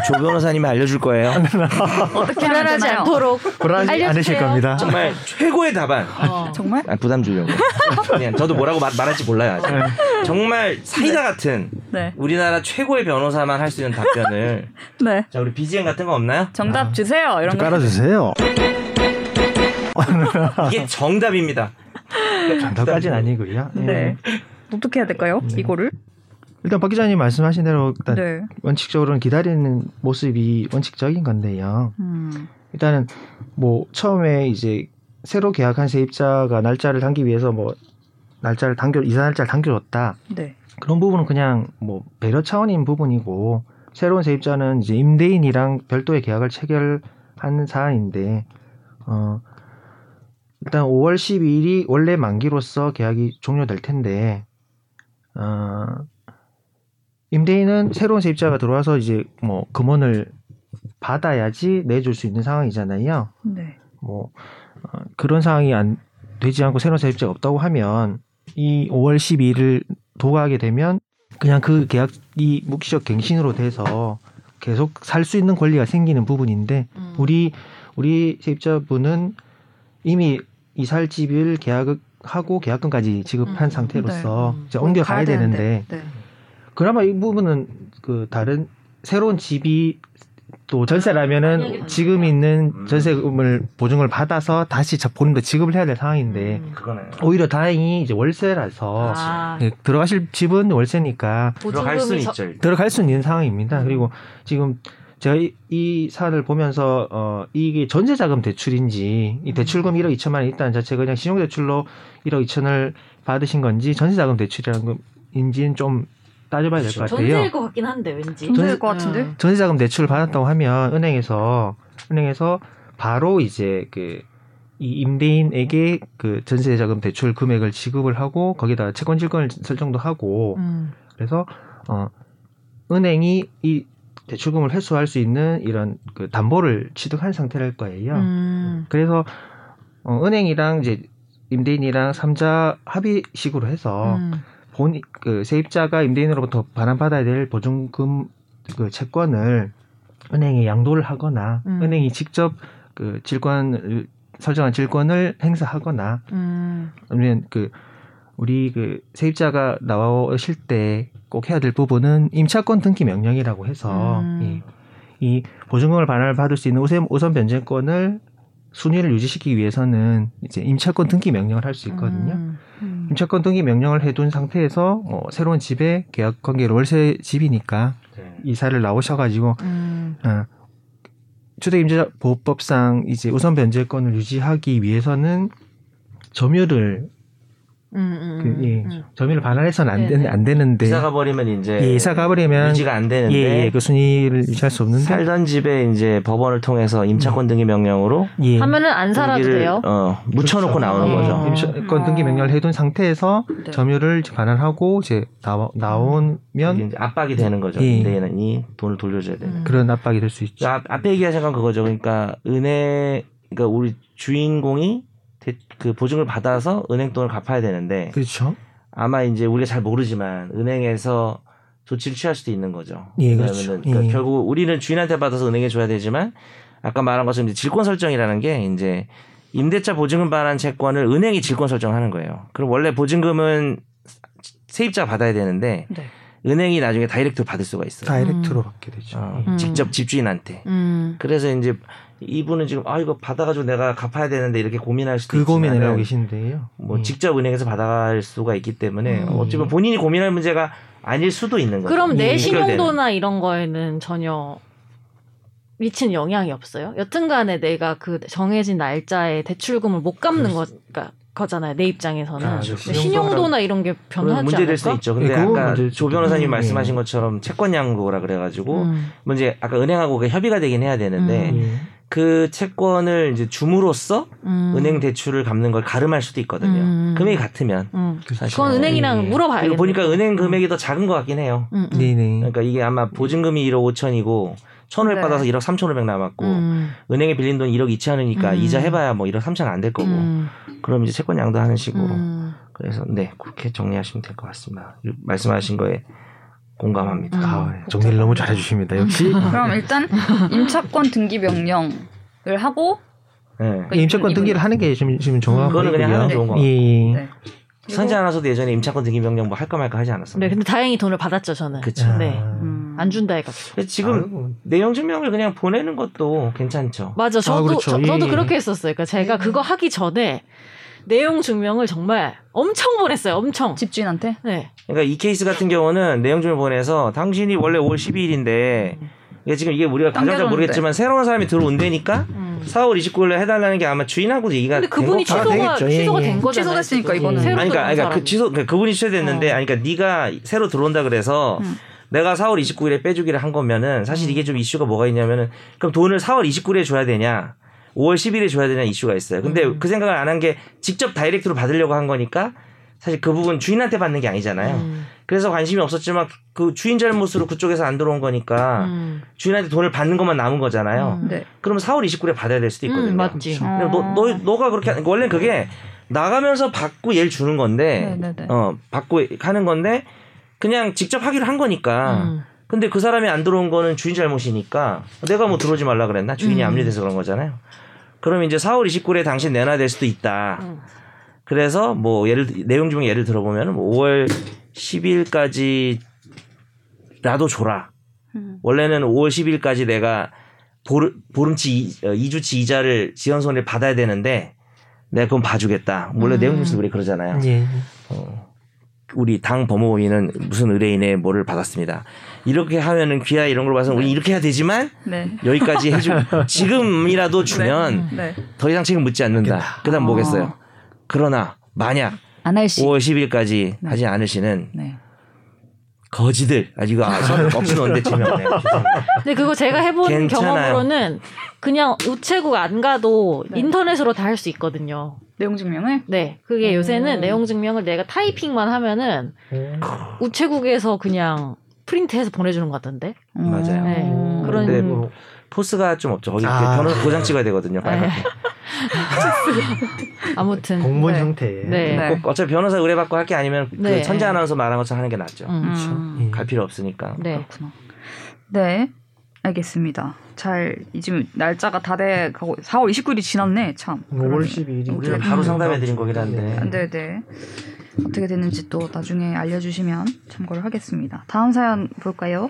[SPEAKER 3] 조 변호사님이 알려줄 거예요.
[SPEAKER 1] 어떻게
[SPEAKER 2] 불안하지? 않도록
[SPEAKER 4] 불안하지. 않으실 겁니다.
[SPEAKER 3] 정말 최고의 답안.
[SPEAKER 2] 어.
[SPEAKER 1] 정말
[SPEAKER 3] 아, 부담 주려고. 그냥 저도 뭐라고 말, 말할지 몰라요. 아직.
[SPEAKER 4] 네.
[SPEAKER 3] 정말 사이다 같은
[SPEAKER 1] 네
[SPEAKER 3] 우리나라 최고의 변호사만 할 수 있는 답변을.
[SPEAKER 1] 네.
[SPEAKER 3] 자, 우리 BGM 같은 거 없나요?
[SPEAKER 1] 정답 주세요 이런 좀거
[SPEAKER 4] 깔아주세요.
[SPEAKER 3] 이게 정답입니다.
[SPEAKER 4] 정답까지는 아니고요. 예.
[SPEAKER 1] 네 어떻게 해야 될까요?
[SPEAKER 4] 네.
[SPEAKER 1] 이거를
[SPEAKER 4] 일단 박 기자님 말씀하신 대로 일단
[SPEAKER 1] 네
[SPEAKER 4] 원칙적으로는 기다리는 모습이 원칙적인 건데요.
[SPEAKER 1] 음.
[SPEAKER 4] 일단은 뭐 처음에 이제 새로 계약한 세입자가 날짜를 당기 위해서 뭐 날짜를 당겨 이사 날짜를 당겨줬다
[SPEAKER 1] 네
[SPEAKER 4] 그런 부분은 그냥 뭐 배려 차원인 부분이고 새로운 세입자는 이제 임대인이랑 별도의 계약을 체결하는 사안인데 어 일단 5월 12일이 원래 만기로서 계약이 종료될 텐데 어 임대인은 새로운 세입자가 들어와서 이제 뭐 금원을 받아야지 내줄 수 있는 상황이잖아요.
[SPEAKER 1] 네.
[SPEAKER 4] 뭐 어, 그런 상황이 안 되지 않고 새로운 세입자가 없다고 하면 이 5월 12일을 도과하게 되면 그냥 그 계약이 묵시적 갱신으로 돼서 계속 살 수 있는 권리가 생기는 부분인데
[SPEAKER 2] 음.
[SPEAKER 4] 우리 우리 세입자분은 이미 이살 집을 계약하고 계약금까지 지급한
[SPEAKER 2] 음,
[SPEAKER 4] 상태로서
[SPEAKER 2] 네.
[SPEAKER 4] 이제 옮겨가야
[SPEAKER 1] 가야
[SPEAKER 4] 되는데
[SPEAKER 1] 네.
[SPEAKER 4] 그나마 이 부분은 그 다른 새로운 집이 또 전세라면은 지금 있는 전세금을 보증을 받아서 다시 자- 본인도 지급을 해야 될 상황인데
[SPEAKER 2] 음.
[SPEAKER 4] 오히려 다행히 이제 월세라서
[SPEAKER 2] 아,
[SPEAKER 4] 예, 들어가실 집은 월세니까
[SPEAKER 3] 들어갈 수는
[SPEAKER 2] 저-
[SPEAKER 3] 있죠. 일단.
[SPEAKER 4] 들어갈 수 있는 상황입니다. 그리고 지금 제가 이, 이 사안을 보면서 어 이게 전세자금 대출인지 이 대출금 1억 2천만 원 있다는 자체가 그냥 신용대출로 1억 2천을 받으신 건지 전세자금 대출이라는 건인지는 좀 따져봐야 될 것 같아요.
[SPEAKER 2] 전세일 것 같긴 한데 왠지.
[SPEAKER 1] 전세일 것 같은데.
[SPEAKER 2] 음.
[SPEAKER 4] 전세자금 대출을 받았다고 하면 은행에서 은행에서 바로 이제 그 이 임대인에게 그 전세자금 대출 금액을 지급을 하고 거기다 채권 질권을 설정도 하고
[SPEAKER 2] 음.
[SPEAKER 4] 그래서 어 은행이 이 대출금을 회수할 수 있는 이런 그 담보를 취득한 상태랄 거예요.
[SPEAKER 2] 음.
[SPEAKER 4] 그래서 어 은행이랑 이제 임대인이랑 삼자 합의식으로 해서
[SPEAKER 2] 음.
[SPEAKER 4] 본 그 세입자가 임대인으로부터 반환받아야 될 보증금 그 채권을 은행에 양도를 하거나
[SPEAKER 2] 음.
[SPEAKER 4] 은행이 직접 그 질권 설정한 질권을 행사하거나
[SPEAKER 2] 음.
[SPEAKER 4] 아니면 그 우리 그 세입자가 나오실 때 꼭 해야 될 부분은 임차권 등기 명령이라고 해서
[SPEAKER 2] 음.
[SPEAKER 4] 이, 이 보증금을 반환을 받을 수 있는 우선 우선 변제권을 순위를 유지시키기 위해서는 이제 임차권 등기 명령을 할 수 있거든요.
[SPEAKER 2] 음. 음.
[SPEAKER 4] 임차권 등기 명령을 해둔 상태에서 어, 새로운 집에 계약 관계로 월세 집이니까
[SPEAKER 3] 네.
[SPEAKER 4] 이사를 나오셔가지고
[SPEAKER 2] 음.
[SPEAKER 4] 어, 주택임대보호법상 이제 우선 변제권을 유지하기 위해서는 점유를
[SPEAKER 2] 음. 음.
[SPEAKER 4] 그, 예,
[SPEAKER 2] 음.
[SPEAKER 4] 점유를 반환해서는 안,
[SPEAKER 2] 네네.
[SPEAKER 4] 되, 안 되는데
[SPEAKER 3] 이사 가 버리면 이제
[SPEAKER 4] 예, 이사 가버리면
[SPEAKER 3] 유지가 안 되는데
[SPEAKER 4] 예, 예, 그 순위를 유지할 수 없는데
[SPEAKER 3] 살던 집에 이제 법원을 통해서 임차권 등기 명령으로
[SPEAKER 4] 예.
[SPEAKER 2] 하면은 안 살아도
[SPEAKER 3] 등기를,
[SPEAKER 2] 돼요.
[SPEAKER 3] 어, 묻혀놓고 나오는
[SPEAKER 2] 어.
[SPEAKER 3] 거죠.
[SPEAKER 4] 임차권 등기 명령을 해둔 상태에서
[SPEAKER 1] 네.
[SPEAKER 4] 점유를 이제 반환하고 이제 나와, 나오면
[SPEAKER 3] 압박이 되는 거죠.
[SPEAKER 4] 예.
[SPEAKER 3] 임대인이 돈을 돌려줘야 되는.
[SPEAKER 2] 음.
[SPEAKER 4] 그런 압박이 될 수 있죠.
[SPEAKER 3] 앞, 앞에 얘기하신 건 그거죠. 그러니까 은행, 그러니까 우리 주인공이 대- 그 보증을 받아서 은행 돈을 갚아야 되는데
[SPEAKER 4] 그렇죠.
[SPEAKER 3] 아마 이제 우리가 잘 모르지만 은행에서 조치를 취할 수도 있는 거죠.
[SPEAKER 4] 예, 그렇죠.
[SPEAKER 3] 그러니까
[SPEAKER 4] 예.
[SPEAKER 3] 결국 우리는 주인한테 받아서 은행에 줘야 되지만 아까 말한 것처럼 이제 질권 설정이라는 게 이제 임대차 보증금 반환 채권을 은행이 질권 설정하는 거예요. 그럼 원래 보증금은 세입자가 받아야 되는데
[SPEAKER 1] 네.
[SPEAKER 3] 은행이 나중에 다이렉트로 받을 수가 있어요.
[SPEAKER 4] 다이렉트로 받게 되죠.
[SPEAKER 3] 어,
[SPEAKER 2] 음.
[SPEAKER 3] 직접 집주인한테.
[SPEAKER 2] 음.
[SPEAKER 3] 그래서 이제 이분은 지금 아 이거 받아가지고 내가 갚아야 되는데 이렇게 고민할 수도
[SPEAKER 4] 그 고민을 하고 계신데요.
[SPEAKER 3] 뭐
[SPEAKER 4] 예.
[SPEAKER 3] 직접 은행에서 받아갈 수가 있기 때문에
[SPEAKER 2] 음.
[SPEAKER 3] 어찌 보면 본인이 고민할 문제가 아닐 수도 있는 거죠.
[SPEAKER 2] 그럼 내
[SPEAKER 4] 예.
[SPEAKER 2] 신용도나 이런 거에는 전혀 미친 영향이 없어요. 여튼간에 내가 그 정해진 날짜에 대출금을 못 갚는 거, 가 거잖아요. 내 입장에서는. 근데 신용도나 이런 게 변하지
[SPEAKER 3] 문제 될 수도
[SPEAKER 2] 않을까?
[SPEAKER 3] 있죠. 근데
[SPEAKER 4] 예,
[SPEAKER 3] 아까 조 변호사님. 말씀하신
[SPEAKER 4] 예.
[SPEAKER 3] 것처럼 채권 양도라 그래가지고
[SPEAKER 2] 음.
[SPEAKER 3] 문제 아까 은행하고 그 협의가 되긴 해야 되는데
[SPEAKER 2] 음.
[SPEAKER 4] 예.
[SPEAKER 3] 그 채권을 이제 줌으로써
[SPEAKER 2] 음.
[SPEAKER 3] 은행 대출을 갚는 걸 가름할 수도 있거든요.
[SPEAKER 2] 음.
[SPEAKER 3] 금액이 같으면
[SPEAKER 2] 음.
[SPEAKER 3] 사실.
[SPEAKER 2] 그건 은행이랑
[SPEAKER 4] 예.
[SPEAKER 2] 물어봐야겠네.
[SPEAKER 3] 그리고 보니까 은행 금액이 더 작은 것 같긴 해요.
[SPEAKER 2] 음, 음.
[SPEAKER 4] 네네.
[SPEAKER 3] 그러니까 이게 아마 보증금이 1억 5천이고 1,500
[SPEAKER 1] 네.
[SPEAKER 3] 받아서 1억 3,500 남았고
[SPEAKER 2] 음.
[SPEAKER 3] 은행에 빌린 돈 1억 2천이니까
[SPEAKER 2] 음.
[SPEAKER 3] 이자 해봐야 뭐 1억 3천 안 될 거고
[SPEAKER 2] 음.
[SPEAKER 3] 그럼 이제 채권 양도하는 식으로
[SPEAKER 2] 음.
[SPEAKER 3] 그래서 네 그렇게 정리하시면 될 것 같습니다. 말씀하신 거에 공감합니다.
[SPEAKER 2] 음.
[SPEAKER 4] 아, 정리를 너무 잘해주십니다. 역시
[SPEAKER 1] 그럼 일단 임차권 등기 명령을 하고
[SPEAKER 3] 네.
[SPEAKER 1] 그
[SPEAKER 4] 임차권 등기를 하는 게 지금 지금 정확하고요.
[SPEAKER 3] 그거는 그냥 하면 좋은 거.
[SPEAKER 4] 예, 예.
[SPEAKER 1] 네.
[SPEAKER 3] 선재 아나운서도 예전에 임차권 등기 명령 뭐 할까 말까 하지 않았어요?
[SPEAKER 2] 네, 근데 다행히 돈을 받았죠, 저는.
[SPEAKER 3] 그쵸.
[SPEAKER 4] 아.
[SPEAKER 2] 네.
[SPEAKER 1] 음.
[SPEAKER 2] 안 준다 해가지고.
[SPEAKER 3] 지금
[SPEAKER 4] 아이고.
[SPEAKER 3] 내용 증명을 그냥 보내는 것도 괜찮죠.
[SPEAKER 2] 맞아, 저도,
[SPEAKER 4] 그렇죠.
[SPEAKER 2] 저,
[SPEAKER 4] 예,
[SPEAKER 2] 도
[SPEAKER 4] 예.
[SPEAKER 2] 그렇게 했었어요. 그러니까 제가 그거 하기 전에 내용 증명을 정말 엄청 보냈어요, 엄청.
[SPEAKER 1] 집주인한테
[SPEAKER 2] 네.
[SPEAKER 3] 그러니까 이 케이스 같은 경우는 내용 증명 보내서 당신이 원래 5월 12일인데 이게 지금 이게 우리가 가장 잘. 모르겠지만 새로운 사람이 들어온다니까
[SPEAKER 2] 음.
[SPEAKER 3] 4월 29일에 해달라는 게 아마 주인하고 얘기가
[SPEAKER 2] 근데
[SPEAKER 3] 된
[SPEAKER 2] 그분이
[SPEAKER 3] 거-
[SPEAKER 4] 다
[SPEAKER 2] 취소가,
[SPEAKER 4] 되겠죠. 예,
[SPEAKER 2] 취소가
[SPEAKER 4] 예.
[SPEAKER 2] 된 거잖아요.
[SPEAKER 1] 취소됐으니까. 이거는.
[SPEAKER 2] 새로
[SPEAKER 3] 아니 그러니까, 그러니까 그. 취소 그러니까 그분이 취소됐는데
[SPEAKER 2] 어.
[SPEAKER 3] 아니 그러니까 네가 새로 들어온다 그래서
[SPEAKER 1] 음.
[SPEAKER 3] 내가 4월 29일에 빼주기를 한 거면은 사실 이게 좀 이슈가 뭐가 있냐면은 그럼 돈을 4월 29일에 줘야 되냐 5월 10일에 줘야 되냐 이슈가 있어요. 근데
[SPEAKER 2] 음.
[SPEAKER 3] 그 생각을 안 한 게 직접 다이렉트로 받으려고 한 거니까 사실 그 부분 주인한테 받는 게 아니잖아요.
[SPEAKER 2] 음.
[SPEAKER 3] 그래서 관심이 없었지만 그 주인 잘못으로 그쪽에서 안 들어온 거니까
[SPEAKER 2] 음.
[SPEAKER 3] 주인한테 돈을 받는 것만 남은 거잖아요.
[SPEAKER 2] 음.
[SPEAKER 1] 네.
[SPEAKER 3] 그럼 4월 29일에 받아야 될 수도 있거든요.
[SPEAKER 2] 음, 맞지.
[SPEAKER 1] 어.
[SPEAKER 3] 근데 너, 너, 너가 그렇게 원래 그게 나가면서 받고 얘를 주는 건데
[SPEAKER 1] 네네네.
[SPEAKER 3] 어 받고 하는 건데 그냥 직접 하기로 한 거니까
[SPEAKER 2] 음.
[SPEAKER 3] 근데 그 사람이 안 들어온 거는 주인 잘못이니까 내가 뭐 들어오지 말라 그랬나 주인이
[SPEAKER 2] 음.
[SPEAKER 3] 압류돼서 그런 거잖아요 그러면 이제 4월 29일에 당신 내놔야 될 수도 있다
[SPEAKER 2] 음.
[SPEAKER 3] 그래서 뭐 예를 내용 중 예를 들어보면 뭐 5월 10일까지라도 줘라
[SPEAKER 1] 음.
[SPEAKER 3] 원래는 5월 10일까지 내가 보름, 보름치 2 주치 이자를 지원손을 받아야 되는데 내가 그건 봐주겠다. 원래
[SPEAKER 2] 음.
[SPEAKER 3] 내용에서 우리 그러잖아요.
[SPEAKER 4] 예.
[SPEAKER 3] 어, 우리 당 법무위는 무슨 의뢰인의 뭐를 받았습니다. 이렇게 하면은 귀하 이런 걸 봐서 우리 이렇게 해야 되지만
[SPEAKER 1] 네.
[SPEAKER 3] 여기까지 해주 지금이라도 주면
[SPEAKER 1] 네.
[SPEAKER 3] 더 이상 책임 묻지 않는다. 그다음
[SPEAKER 1] 아.
[SPEAKER 3] 뭐겠어요? 그러나 만약
[SPEAKER 1] 안할 씨.
[SPEAKER 3] 5월 10일까지
[SPEAKER 1] 네.
[SPEAKER 3] 하지 않으시는
[SPEAKER 1] 네.
[SPEAKER 3] 거지들 아 이거 아, 선 없이 넣는데 재미없네요.
[SPEAKER 2] 근데 그거 제가 해본
[SPEAKER 3] 괜찮아요.
[SPEAKER 2] 경험으로는 그냥 우체국 안 가도
[SPEAKER 1] 네.
[SPEAKER 2] 인터넷으로 다 할 수 있거든요.
[SPEAKER 1] 내용 증명을
[SPEAKER 2] 네, 그게
[SPEAKER 1] 음.
[SPEAKER 2] 요새는 내용 증명을 내가 타이핑만 하면은 우체국에서 그냥 프린트해서 보내주는 것 같던데.
[SPEAKER 3] 맞아요.
[SPEAKER 2] 네.
[SPEAKER 1] 음.
[SPEAKER 2] 그런
[SPEAKER 3] 뭐 포스가 좀 없죠. 거기
[SPEAKER 4] 아.
[SPEAKER 3] 변호사 도장 찍어야 되거든요. 빨갛게.
[SPEAKER 2] 아무튼
[SPEAKER 4] 공무원
[SPEAKER 1] 네.
[SPEAKER 4] 형태.
[SPEAKER 2] 네.
[SPEAKER 1] 네.
[SPEAKER 3] 꼭 어차피 변호사 의뢰받고 할 게 아니면
[SPEAKER 2] 네.
[SPEAKER 3] 그 천재 아나운서 말한 것처럼 하는 게 낫죠.
[SPEAKER 2] 음.
[SPEAKER 1] 음.
[SPEAKER 4] 예.
[SPEAKER 3] 갈 필요 없으니까.
[SPEAKER 2] 네.
[SPEAKER 1] 그렇구나. 네. 알겠습니다. 잘 지금 날짜가 다 돼 가고 4월 29일이 지났네. 참.
[SPEAKER 4] 5월
[SPEAKER 1] 그러네.
[SPEAKER 4] 12일이
[SPEAKER 3] 우리는 바로 상담해 드린 거긴 한데.
[SPEAKER 1] 네, 네. 어떻게 됐는지 또 나중에 알려주시면 참고를 하겠습니다. 다음 사연 볼까요?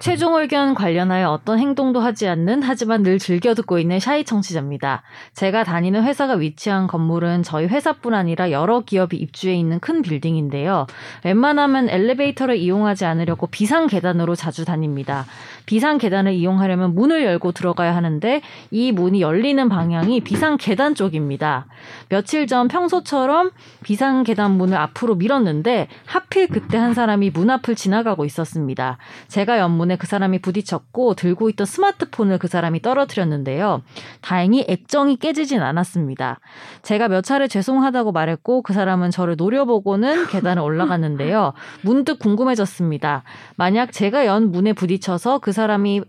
[SPEAKER 2] 최종 의견 관련하여 어떤 행동도 하지 않는 하지만 늘 즐겨 듣고 있는 샤이 청취자입니다. 제가 다니는 회사가 위치한 건물은 저희 회사뿐 아니라 여러 기업이 입주해 있는 큰 빌딩인데요. 웬만하면 엘리베이터를 이용하지 않으려고 비상 계단으로 자주 다닙니다. 비상 계단을 이용하려면 문을 열고 들어가야 하는데 이 문이 열리는 방향이 비상 계단 쪽입니다. 며칠 전 평소처럼 비상 계단 문을 앞으로 밀었는데 하필 그때 한 사람이 문 앞을 지나가고 있었습니다. 제가 연문에 그 사람이 부딪혔고 들고 있던 스마트폰을 그 사람이 떨어뜨렸는데요. 다행히 액정이 깨지진 않았습니다. 제가 몇 차례 죄송하다고 말했고 그 사람은 저를 노려보고는 계단을 올라갔는데요. 문득 궁금해졌습니다. 만약 제가 연 문에 부딪혀서 그 사람이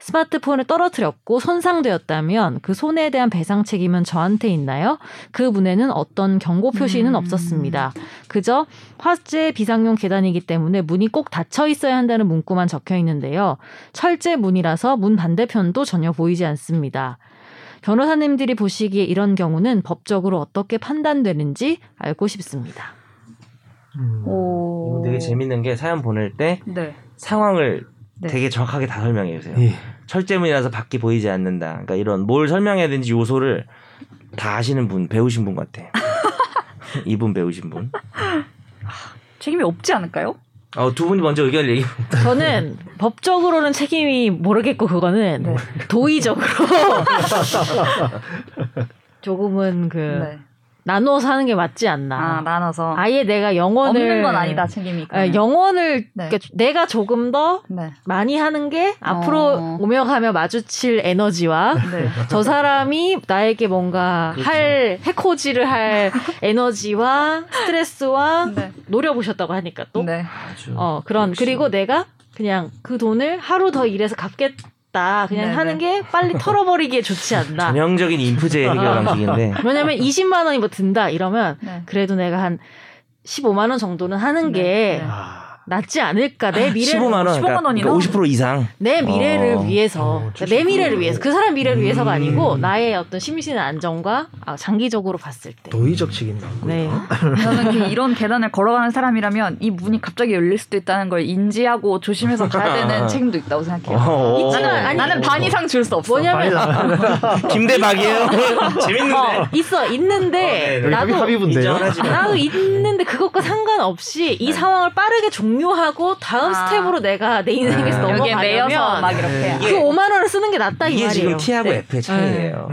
[SPEAKER 2] 스마트폰을 떨어뜨렸고 손상되었다면 그 손해에 대한 배상 책임은 저한테 있나요? 그 문에는 어떤 경고 표시는
[SPEAKER 1] 음.
[SPEAKER 2] 없었습니다. 그저 화재 비상용 계단이기 때문에 문이 꼭 닫혀 있어야 한다는 문구만 적혀 있는데요. 철제 문이라서 문 반대편도 전혀 보이지 않습니다. 변호사님들이 보시기에 이런 경우는 법적으로 어떻게 판단되는지 알고 싶습니다.
[SPEAKER 4] 음.
[SPEAKER 3] 되게 재밌는 게 사연 보낼 때
[SPEAKER 1] 네.
[SPEAKER 3] 상황을
[SPEAKER 1] 네.
[SPEAKER 3] 되게 정확하게 다 설명해 주세요.
[SPEAKER 4] 예.
[SPEAKER 3] 철제문이라서 밖이 보이지 않는다. 그러니까 이런 뭘 설명해야 되는지 요소를 다 아시는 분, 배우신 분 같아. 이분 배우신 분.
[SPEAKER 1] 책임이 없지 않을까요?
[SPEAKER 3] 어, 두 분이 먼저 의견을 얘기.
[SPEAKER 2] 저는 법적으로는 책임이 모르겠고 그거는
[SPEAKER 1] 네.
[SPEAKER 2] 도의적으로 조금은 그
[SPEAKER 1] 네.
[SPEAKER 2] 나눠서 하는 게 맞지 않나.
[SPEAKER 1] 아 나눠서
[SPEAKER 2] 아예 내가 영원을
[SPEAKER 1] 없는 건 아니다 책임이.
[SPEAKER 2] 아, 영원을
[SPEAKER 1] 네.
[SPEAKER 2] 그러니까 내가 조금 더
[SPEAKER 1] 네.
[SPEAKER 2] 많이 하는 게 앞으로
[SPEAKER 1] 어.
[SPEAKER 2] 오며 가며 마주칠 에너지와
[SPEAKER 1] 네.
[SPEAKER 2] 저 사람이 나에게 뭔가
[SPEAKER 3] 그렇죠.
[SPEAKER 2] 할 해코지를 할 에너지와 스트레스와
[SPEAKER 1] 네.
[SPEAKER 2] 노려보셨다고 하니까 또
[SPEAKER 1] 네.
[SPEAKER 3] 아주.
[SPEAKER 2] 어, 그런
[SPEAKER 3] 역시.
[SPEAKER 2] 그리고 내가 그냥 그 돈을 하루 더 일해서 갚겠 다. 그냥
[SPEAKER 1] 네네.
[SPEAKER 2] 하는 게 빨리 털어버리기에 좋지 않나.
[SPEAKER 3] 전형적인 인프제 해결
[SPEAKER 2] 아.
[SPEAKER 3] 방식인데.
[SPEAKER 2] 왜냐면 20만 원이 뭐 든다 이러면
[SPEAKER 1] 네.
[SPEAKER 2] 그래도 내가 한 15만 원 정도는 하는
[SPEAKER 1] 네,
[SPEAKER 2] 게
[SPEAKER 1] 네.
[SPEAKER 4] 아.
[SPEAKER 2] 낫지 않을까 내 미래를
[SPEAKER 3] 15만 원,
[SPEAKER 1] 15만
[SPEAKER 3] 그러니까,
[SPEAKER 1] 원이나?
[SPEAKER 3] 그러니까 50% 이상.
[SPEAKER 2] 내 미래를
[SPEAKER 3] 어.
[SPEAKER 2] 위해서
[SPEAKER 4] 어,
[SPEAKER 2] 그러니까 내 미래를 위해서 그 사람 미래를 위해서가
[SPEAKER 4] 음.
[SPEAKER 2] 아니고 나의 어떤 심신의 안정과 아, 장기적으로 봤을 때
[SPEAKER 4] 도의적 책임 나고.
[SPEAKER 2] 네.
[SPEAKER 1] 저는 그 이런 계단을 걸어가는 사람이라면 이 문이 갑자기 열릴 수도 있다는 걸 인지하고 조심해서 가야 되는 책임도 있다고 생각해요.
[SPEAKER 3] 어,
[SPEAKER 2] 있지만
[SPEAKER 1] 나는,
[SPEAKER 2] 아니,
[SPEAKER 1] 나는 반 이상 줄 수 없어.
[SPEAKER 2] 뭐냐면
[SPEAKER 3] 김대박이에요. 재밌는데.
[SPEAKER 2] 어, 있어 있는데
[SPEAKER 3] 어, 네,
[SPEAKER 2] 나도
[SPEAKER 4] 합의분데요.
[SPEAKER 2] 나도 있는데 그것과 상관없이 이 상황을 빠르게 종료하고 다음
[SPEAKER 1] 아.
[SPEAKER 2] step으로 내가 내 인생에서
[SPEAKER 1] 매여서
[SPEAKER 2] 넘어가려면
[SPEAKER 1] 막 이렇게.
[SPEAKER 3] 네.
[SPEAKER 2] 그 5만 원을 쓰는 게 낫다 이
[SPEAKER 3] 이게
[SPEAKER 2] 말이에요.
[SPEAKER 3] 지금 T하고
[SPEAKER 2] 네.
[SPEAKER 3] F의 차이예요.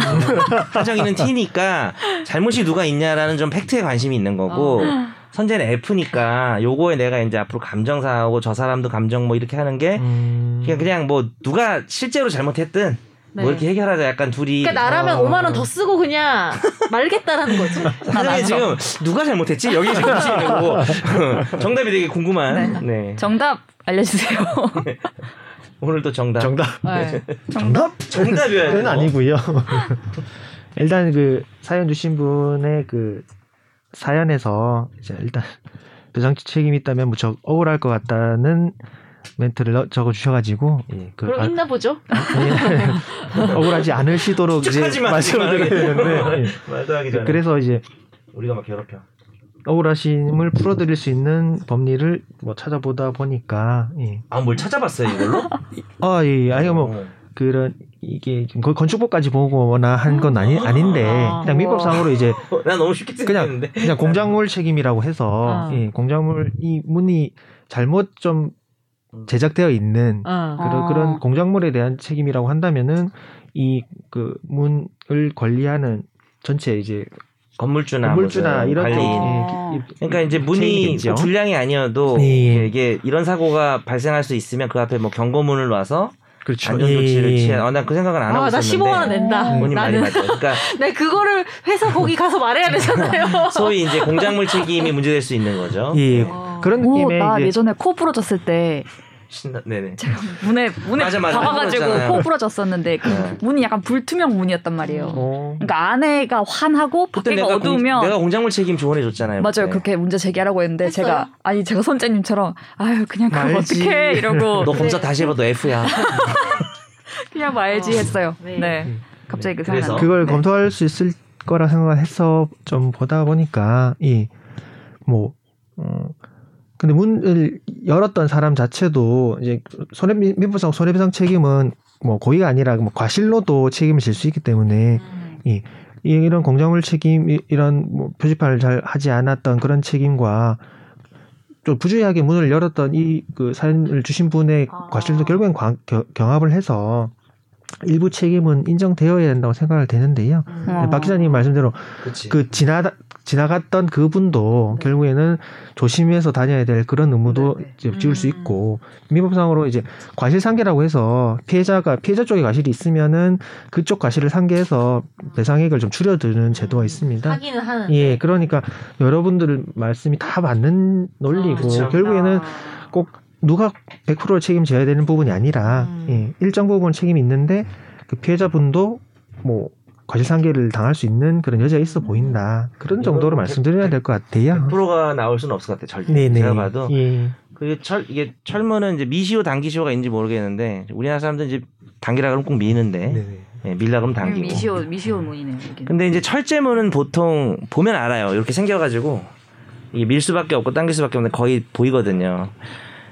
[SPEAKER 3] 하정이는 T니까 잘못이 누가 있냐라는 좀 fact에 관심이 있는 거고
[SPEAKER 2] 어.
[SPEAKER 3] 선재는 F니까 요거에 내가 이제 앞으로 감정사하고 저 사람도 감정 뭐 이렇게 하는 게
[SPEAKER 4] 음.
[SPEAKER 3] 그냥 그냥 뭐 누가 실제로 잘못했든
[SPEAKER 2] 네.
[SPEAKER 3] 뭐 이렇게 해결하자 약간 둘이
[SPEAKER 2] 그러니까 나라면
[SPEAKER 4] 어.
[SPEAKER 2] 5만 원 더 쓰고 그냥 말겠다라는 거지.
[SPEAKER 3] 하정이 지금 누가 잘못했지 여기 있는 거고 정답이 되게 궁금한 네.
[SPEAKER 1] 정답 알려주세요.
[SPEAKER 3] 오늘도 정답
[SPEAKER 4] 정답.
[SPEAKER 2] 네.
[SPEAKER 4] 정답?
[SPEAKER 3] 정답이어야
[SPEAKER 4] 그건 아니고요. 일단 그 사연 주신 분의 그 사연에서 이제 일단 배상치 책임이 있다면 무척 억울할 것 같다는 멘트를 넣- 적어 주셔가지고 예, 그
[SPEAKER 2] 그럼
[SPEAKER 4] 아-
[SPEAKER 2] 있나 보죠.
[SPEAKER 4] 예, 억울하지 않으시도록 이제 말씀을. 드리는데 예. 그래서 이제
[SPEAKER 3] 우리가 막 괴롭혀
[SPEAKER 4] 억울하심을 풀어드릴 수 있는 법리를 뭐 찾아보다 보니까 예.
[SPEAKER 3] 아뭘 찾아봤어요 이걸로?
[SPEAKER 4] 아, 예, 예. 아니 뭐
[SPEAKER 3] 어.
[SPEAKER 4] 그런 이게 건축법까지 보거나 한 건 아니 아닌데
[SPEAKER 2] 아.
[SPEAKER 4] 그냥 민법상으로 이제
[SPEAKER 3] 나 너무 쉽게
[SPEAKER 4] 그냥. 그냥 공작물 책임이라고 해서
[SPEAKER 2] 아.
[SPEAKER 4] 예, 공작물 이 문이 잘못 좀 제작되어 있는
[SPEAKER 2] 어.
[SPEAKER 4] 그런
[SPEAKER 1] 아.
[SPEAKER 4] 그런 공작물에 대한 책임이라고 한다면은 이 그 문을 관리하는 전체 이제
[SPEAKER 3] 건물주나
[SPEAKER 4] 건물주나 이런
[SPEAKER 3] 관리인.
[SPEAKER 4] 쪽,
[SPEAKER 1] 어.
[SPEAKER 4] 예, 이-
[SPEAKER 3] 그러니까 이제 문이. 그 불량이 아니어도
[SPEAKER 4] 예.
[SPEAKER 3] 이게 이런 사고가 발생할 수 있으면 그 앞에 뭐 경고문을 놔서
[SPEAKER 4] 그렇죠.
[SPEAKER 3] 안전 조치를
[SPEAKER 4] 예.
[SPEAKER 3] 취해. 어, 난그 생각은 안 하고
[SPEAKER 2] 아, 나
[SPEAKER 3] 있었는데.
[SPEAKER 2] 15만 원 낸다.
[SPEAKER 3] 본인 말이
[SPEAKER 2] 나는
[SPEAKER 3] 맞아요. 그러니까
[SPEAKER 2] 네 그거를 회사 거기 가서 말해야 되잖아요.
[SPEAKER 3] 소위 이제 공작물 책임이 문제될 수 있는 거죠.
[SPEAKER 4] 예.
[SPEAKER 2] 어.
[SPEAKER 4] 그런
[SPEAKER 1] 오,
[SPEAKER 4] 느낌의
[SPEAKER 1] 나
[SPEAKER 4] 이제
[SPEAKER 1] 예전에 코 부러졌을 때
[SPEAKER 3] 신나, 네네.
[SPEAKER 1] 제가 문에 문에
[SPEAKER 3] 맞아, 맞아.
[SPEAKER 1] 박아가지고. 코 부러졌었는데 그
[SPEAKER 3] 네.
[SPEAKER 1] 문이 약간 불투명 문이었단 말이에요.
[SPEAKER 4] 어,
[SPEAKER 1] 그러니까 안에가 환하고 밖에가
[SPEAKER 3] 내가,
[SPEAKER 1] 어두우면
[SPEAKER 3] 공, 내가 공작물 책임 조언해 줬잖아요.
[SPEAKER 1] 맞아요.
[SPEAKER 3] 그때.
[SPEAKER 1] 그렇게 문제 제기하라고 했는데
[SPEAKER 2] 했어요?
[SPEAKER 1] 제가 아니 제가 선재님처럼 아유 그냥
[SPEAKER 4] 말지.
[SPEAKER 1] 어떻게 이러고
[SPEAKER 3] 너 검사 다시 해봐, 너 F야.
[SPEAKER 1] 그냥 말지
[SPEAKER 2] 어.
[SPEAKER 1] 했어요.
[SPEAKER 2] 네.
[SPEAKER 1] 네.
[SPEAKER 4] 음.
[SPEAKER 1] 갑자기 그
[SPEAKER 3] 그래서?
[SPEAKER 1] 생각.
[SPEAKER 4] 그걸
[SPEAKER 1] 네.
[SPEAKER 4] 검토할 수 있을 거라 생각해서 좀 보다 보니까 이뭐 어, 근데 문을 열었던 사람 자체도 이제 손해 민법상 손해배상 책임은 뭐 고의가 아니라 뭐 과실로도 책임을 질 수 있기 때문에
[SPEAKER 2] 음.
[SPEAKER 4] 이 이런 공작물 책임 이- 이런 뭐 표지판을 잘 하지 않았던 그런 책임과 좀 부주의하게 문을 열었던 이 그 사연을 주신 분의
[SPEAKER 2] 아.
[SPEAKER 4] 과실도 결국엔 관- 겨- 경합을 해서 일부 책임은 인정되어야 된다고 생각을 되는데요.
[SPEAKER 1] 어.
[SPEAKER 4] 박 기자님 말씀대로
[SPEAKER 3] 그치.
[SPEAKER 4] 그 지나다 지나갔던 그분도
[SPEAKER 1] 네.
[SPEAKER 4] 결국에는 조심해서 다녀야 될 그런 의무도
[SPEAKER 1] 네, 네.
[SPEAKER 4] 지울 수
[SPEAKER 2] 음.
[SPEAKER 4] 있고 민법상으로 이제 과실상계라고 해서 피해자가 피해자 쪽에 과실이 있으면은 그쪽 과실을 상계해서 배상액을 좀 줄여드는 제도가 있습니다.
[SPEAKER 2] 하기는 하는.
[SPEAKER 4] 예, 그러니까 여러분들 말씀이 다 맞는 논리고
[SPEAKER 3] 그쵸.
[SPEAKER 4] 결국에는 꼭 누가 100% 책임져야 되는 부분이 아니라
[SPEAKER 2] 음.
[SPEAKER 4] 예, 일정 부분 책임이 있는데 그 피해자분도 뭐 과실상계를 당할 수 있는 그런 여지가 있어 보인다 그런 정도로 말씀드려야 될 것 같아요.
[SPEAKER 3] 100%가 나올 수는 없을 것 같아, 절대.
[SPEAKER 4] 네네.
[SPEAKER 3] 제가 봐도.
[SPEAKER 4] 예.
[SPEAKER 3] 그게 철, 이게 철문은 이제 미시오 단기시오가 있는지 모르겠는데, 우리나라 사람들은 이제 단기라 그러면 꼭 미는데,
[SPEAKER 4] 네네.
[SPEAKER 3] 예, 밀라 그러면 당기고.
[SPEAKER 1] 미시오 미시오 문이네요. 이게.
[SPEAKER 3] 근데 이제 철제문은 보통 보면 알아요. 이렇게 생겨가지고 이게 밀 수밖에 없고 당길 수밖에 없는데 거의 보이거든요.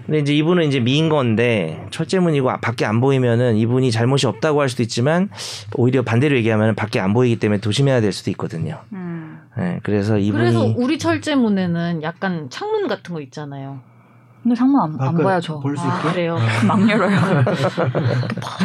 [SPEAKER 3] 근데 이제 이분은 이제 미인 건데 철제문이고 아- 밖에 안 보이면은 이분이 잘못이 없다고 할 수도 있지만 오히려 반대로 얘기하면 밖에 안 보이기 때문에 조심해야 될 수도 있거든요.
[SPEAKER 1] 음.
[SPEAKER 3] 네, 그래서 이분이
[SPEAKER 2] 그래서 우리 철제문에는 약간 창문 같은 거 있잖아요.
[SPEAKER 1] 근데 창문 안, 안
[SPEAKER 4] 밖을
[SPEAKER 1] 봐야죠.
[SPEAKER 4] 볼수
[SPEAKER 2] 아,
[SPEAKER 4] 있게?
[SPEAKER 2] 그래요.
[SPEAKER 1] 막 열어요.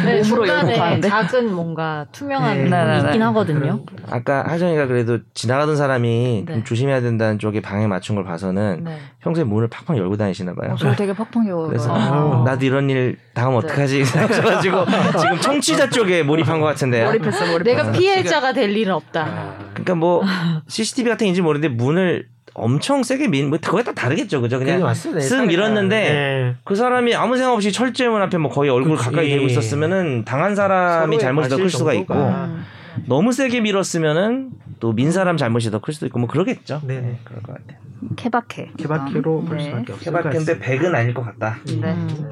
[SPEAKER 2] 네,
[SPEAKER 1] 몸으로 열고
[SPEAKER 2] 중간에
[SPEAKER 1] 가는데.
[SPEAKER 2] 작은 뭔가 투명한
[SPEAKER 4] 네.
[SPEAKER 2] 부분이
[SPEAKER 1] 네네네.
[SPEAKER 2] 있긴 하거든요.
[SPEAKER 3] 아까 하정이가 그래도 지나가던 사람이
[SPEAKER 2] 네.
[SPEAKER 3] 좀 조심해야 된다는 쪽에 방에 맞춘 걸 봐서는
[SPEAKER 2] 네.
[SPEAKER 3] 평소에 문을 팍팍 열고 다니시나 봐요.
[SPEAKER 1] 어, 저 되게 팍팍 열어요.
[SPEAKER 3] 그래서
[SPEAKER 2] 아.
[SPEAKER 3] 나도 이런 일 당하면
[SPEAKER 1] 네.
[SPEAKER 3] 어떡하지 생각해가지고 지금 청취자 쪽에 몰입한 것 같은데요.
[SPEAKER 1] 몰입했어, 몰입했어.
[SPEAKER 2] 내가 피해자가 될 일은 없다.
[SPEAKER 3] 그러니까 뭐 CCTV 같은 건지 모르는데 문을 엄청 세게 민, 뭐 그거에 따라 다르겠죠, 그죠? 그냥
[SPEAKER 4] 맞습니다.
[SPEAKER 3] 쓱 밀었는데
[SPEAKER 4] 네.
[SPEAKER 3] 그 사람이 아무 생각 없이 철제문 앞에 뭐 거의 얼굴
[SPEAKER 4] 그치.
[SPEAKER 3] 가까이 대고 있었으면은 당한 사람이 잘못이 더 클 수가 있고
[SPEAKER 2] 음.
[SPEAKER 3] 너무 세게 밀었으면은 또 민 사람 잘못이 더 클 수도 있고 뭐 그러겠죠.
[SPEAKER 4] 네 네.
[SPEAKER 3] 그럴 것 같아요.
[SPEAKER 1] 케바케.
[SPEAKER 4] 개박해로 볼
[SPEAKER 1] 네.
[SPEAKER 4] 수밖에 없을 같습니다.
[SPEAKER 3] 100은 아닐 것 같다.
[SPEAKER 1] 네.
[SPEAKER 2] 음.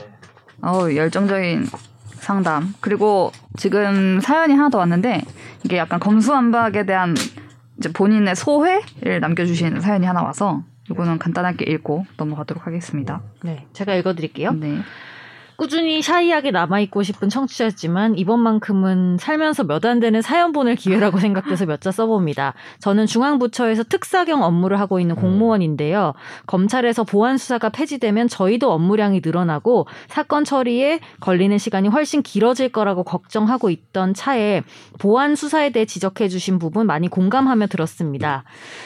[SPEAKER 1] 어우, 열정적인 상담. 그리고 지금 사연이 하나 더 왔는데 이게 약간 검수완박에 대한 이제 본인의 소회를 남겨주신 사연이 하나 와서 이거는 간단하게 읽고 넘어가도록 하겠습니다.
[SPEAKER 2] 네, 제가 읽어드릴게요.
[SPEAKER 1] 네.
[SPEAKER 2] 꾸준히 샤이하게 남아있고 싶은 청취자지만 이번만큼은 살면서 몇 안 되는 사연 보낼 기회라고 생각돼서 몇 자 써봅니다. 저는 중앙부처에서 특사경 업무를 하고 있는 공무원인데요. 검찰에서 보안 수사가 폐지되면 저희도 업무량이 늘어나고 사건 처리에 걸리는 시간이 훨씬 길어질 거라고 걱정하고 있던 차에 보안 수사에 대해 지적해 주신 부분 많이 공감하며 들었습니다.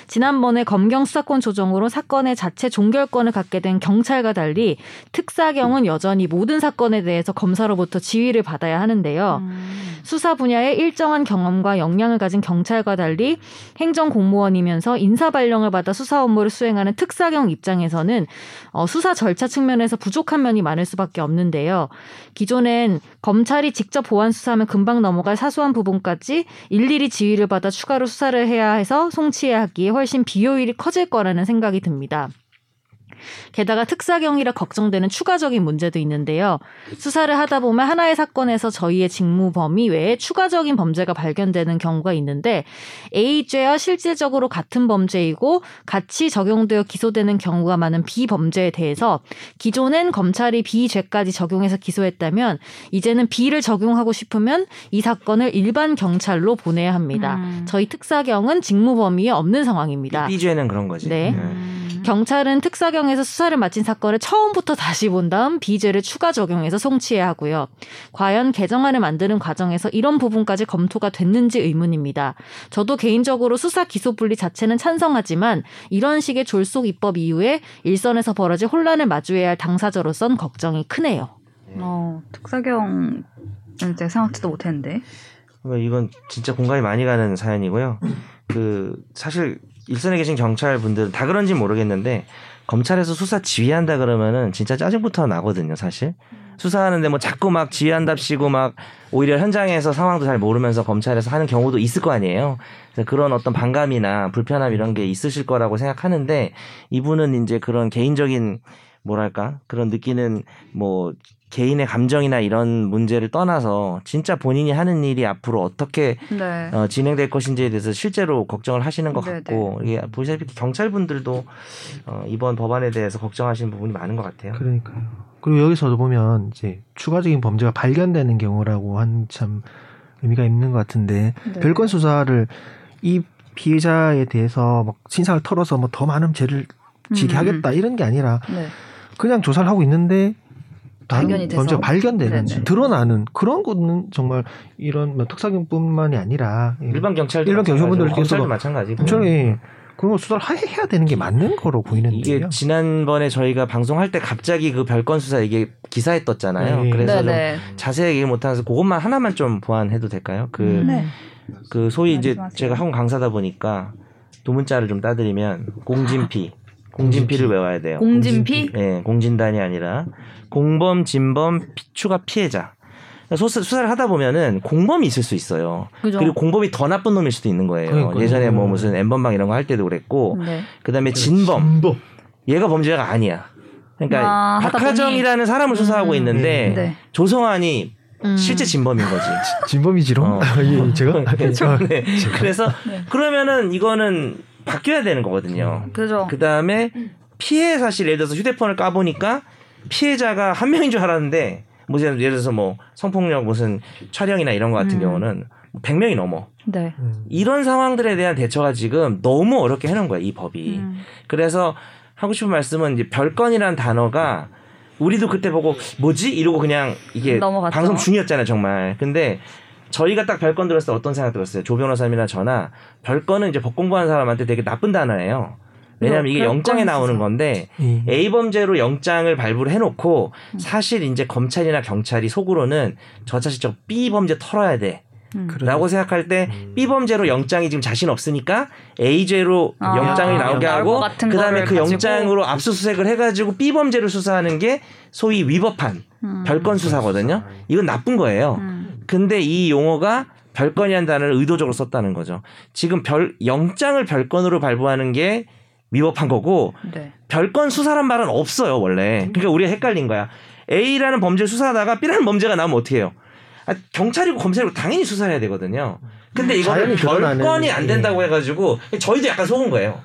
[SPEAKER 2] 지난번에 검경 수사권 조정으로 사건의 자체 종결권을 갖게 된 경찰과 달리 특사경은 여전히 모든 사건에 대해서 검사로부터 지휘를 받아야 하는데요. 수사 분야에 일정한 경험과 역량을 가진 경찰과 달리 행정 공무원이면서 인사 발령을 받아 수사 업무를 수행하는 특사경 입장에서는 어, 수사 절차 측면에서 부족한 면이 많을 수밖에 없는데요. 기존엔 검찰이 직접 보안 수사하면 금방 넘어갈 사소한 부분까지 일일이 지휘를 받아 추가로 수사를 해야 해서 송치해야 하기에 훨씬 비효율이 커질 거라는 생각이 듭니다. 게다가 특사경이라 걱정되는 추가적인 문제도 있는데요. 수사를 하다 보면 하나의 사건에서 저희의 직무 범위 외에 추가적인 범죄가 발견되는 경우가 있는데 A죄와 실질적으로 같은 범죄이고 같이 적용되어 기소되는 경우가 많은 B범죄에 대해서 기존엔 검찰이 B죄까지 적용해서 기소했다면 이제는 B를 적용하고 싶으면 이 사건을 일반 경찰로 보내야 합니다.
[SPEAKER 1] 음.
[SPEAKER 2] 저희 특사경은 직무 범위에 없는 상황입니다.
[SPEAKER 3] B죄는 그런 거지.
[SPEAKER 2] 네.
[SPEAKER 1] 음.
[SPEAKER 2] 경찰은 특사경에 서 수사를 마친 사건을 처음부터 다시 본 다음 비죄를 추가 적용해서 송치해야 하고요. 과연 개정안을 만드는 과정에서 이런 부분까지 검토가 됐는지 의문입니다. 저도 개인적으로 수사 기소 분리 자체는 찬성하지만 이런 식의 졸속 입법 이후에 일선에서 벌어질 혼란을 마주해야 할 당사자로선 걱정이 크네요.
[SPEAKER 1] 어, 특사경 이제 생각지도 못했는데.
[SPEAKER 3] 그러니까 이건 진짜 공감이 많이 가는 사연이고요. 그 사실 일선에 계신 경찰 분들은 다 그런지 모르겠는데 검찰에서 수사 지휘한다 그러면은 진짜 짜증부터 나거든요, 사실. 수사하는데 뭐 자꾸 막 지휘한답시고 막 오히려 현장에서 상황도 잘 모르면서 검찰에서 하는 경우도 있을 거 아니에요. 그래서 그런 어떤 반감이나 불편함 이런 게 있으실 거라고 생각하는데 이분은 이제 그런 개인적인 뭐랄까 그런 느끼는 뭐 개인의 감정이나 이런 문제를 떠나서 진짜 본인이 하는 일이 앞으로 어떻게
[SPEAKER 1] 네.
[SPEAKER 3] 어, 진행될 것인지에 대해서 실제로 걱정을 하시는 것
[SPEAKER 1] 네,
[SPEAKER 3] 같고 이게 보시다시피 경찰분들도 어, 이번 법안에 대해서 걱정하시는 부분이 많은 것 같아요.
[SPEAKER 4] 그러니까요. 그리고 여기서도 보면 이제 추가적인 범죄가 발견되는 경우라고 한 참 의미가 있는 것 같은데
[SPEAKER 1] 네.
[SPEAKER 4] 별건 수사를 이 피해자에 대해서 막 신상을 털어서 뭐 더 많은 죄를 지게
[SPEAKER 1] 음,
[SPEAKER 4] 하겠다 이런 게 아니라
[SPEAKER 1] 네.
[SPEAKER 4] 그냥 조사를 하고 있는데 다른
[SPEAKER 1] 발견이 돼서.
[SPEAKER 4] 범죄가 발견되는
[SPEAKER 1] 네네.
[SPEAKER 4] 드러나는 그런 거는 정말 이런 뭐 특사경뿐만이 아니라 예,
[SPEAKER 3] 일반 경찰
[SPEAKER 4] 일반 경찰분들께서도
[SPEAKER 3] 마찬가지고
[SPEAKER 4] 경찰이 그런 거 수사를 하- 해야 되는 게 맞는 거로 보이는데요.
[SPEAKER 3] 이게 지난번에 저희가 방송할 때 갑자기 그 별건 수사 이게 기사에 떴잖아요.
[SPEAKER 4] 네.
[SPEAKER 3] 그래서 좀. 자세히 얘기 못하면서 그것만 하나만 좀 보완해도 될까요? 그,
[SPEAKER 1] 네.
[SPEAKER 3] 그 소위 이제
[SPEAKER 1] 말씀하세요.
[SPEAKER 3] 제가 학원 강사다 보니까 도문자를 좀 따드리면 공진피, 공진피를 외워야 돼요.
[SPEAKER 1] 공진피?
[SPEAKER 3] 예, 공진단이 아니라 공범, 진범, 피- 추가 피해자. 수사, 수사를 하다 보면은 공범이 있을 수 있어요.
[SPEAKER 1] 그죠.
[SPEAKER 3] 그리고 공범이 더 나쁜 놈일 수도 있는 거예요.
[SPEAKER 4] 그러니까요.
[SPEAKER 3] 예전에 뭐 무슨 엠번방 이런 거 할 때도 그랬고,
[SPEAKER 1] 네.
[SPEAKER 3] 그다음에 진범,
[SPEAKER 4] 진범.
[SPEAKER 3] 얘가 범죄자가 아니야. 그러니까
[SPEAKER 1] 아,
[SPEAKER 3] 박하정이라는 사람을 수사하고
[SPEAKER 1] 음,
[SPEAKER 3] 있는데
[SPEAKER 1] 네.
[SPEAKER 3] 조성환이
[SPEAKER 2] 음.
[SPEAKER 3] 실제 진범인 거지.
[SPEAKER 4] 진범이지롱?
[SPEAKER 3] 어.
[SPEAKER 4] 예, 제가 아,
[SPEAKER 3] 네. 그래서
[SPEAKER 1] 네.
[SPEAKER 3] 그러면은 이거는 바뀌어야 되는 거거든요.
[SPEAKER 1] 그죠.
[SPEAKER 3] 그 다음에 피해 사실 예를 들어서 휴대폰을 까보니까 피해자가 한 명인 줄 알았는데 뭐 예를 들어서 뭐 성폭력 무슨 촬영이나 이런 거 같은
[SPEAKER 1] 음.
[SPEAKER 3] 경우는 100명이 넘어.
[SPEAKER 1] 네.
[SPEAKER 4] 음.
[SPEAKER 3] 이런 상황들에 대한 대처가 지금 너무 어렵게 해놓은 거야 이 법이.
[SPEAKER 1] 음.
[SPEAKER 3] 그래서 하고 싶은 말씀은 이제 별건이라는 단어가 우리도 그때 보고 뭐지 이러고 그냥 이게
[SPEAKER 1] 넘어갔죠.
[SPEAKER 3] 방송 중이었잖아요 정말. 근데 저희가 딱 별건 들었을 때 어떤 생각 들었어요? 조 변호사님이나 저나 별건은 이제 법 공부하는 사람한테 되게 나쁜 단어예요. 왜냐하면 이게 영장에 나오는. 건데
[SPEAKER 4] 예.
[SPEAKER 3] A 범죄로 영장을 발부를 해놓고
[SPEAKER 1] 음.
[SPEAKER 3] 사실 이제 검찰이나 경찰이 속으로는 저 자식 저 B 범죄 털어야 돼.
[SPEAKER 1] 음.
[SPEAKER 3] 라고 생각할 때
[SPEAKER 4] 음.
[SPEAKER 3] B 범죄로 영장이 지금 자신 없으니까 A죄로
[SPEAKER 1] 아,
[SPEAKER 3] 영장이 나오게
[SPEAKER 1] 나올
[SPEAKER 3] 하고
[SPEAKER 1] 것 같은
[SPEAKER 3] 그다음에 그. 영장으로 압수수색을 해가지고 B 범죄를 수사하는 게 소위 위법한
[SPEAKER 1] 음.
[SPEAKER 3] 별건 수사거든요. 이건 나쁜 거예요.
[SPEAKER 1] 음.
[SPEAKER 3] 근데 이 용어가 별건이라는 단어를 의도적으로 썼다는 거죠. 지금 별 영장을 별건으로 발부하는 게 위법한 거고
[SPEAKER 1] 네.
[SPEAKER 3] 별건 수사란 말은 없어요 원래. 그러니까 우리가 헷갈린 거야. A라는 범죄를 수사하다가 B라는 범죄가 나오면 어떻게 해요? 아, 경찰이고 검찰이고 당연히 수사해야 되거든요. 근데 이거는
[SPEAKER 4] 자연히 드러나는,
[SPEAKER 3] 별건이 안 된다고
[SPEAKER 4] 예.
[SPEAKER 3] 해가지고 저희도 약간 속은 거예요.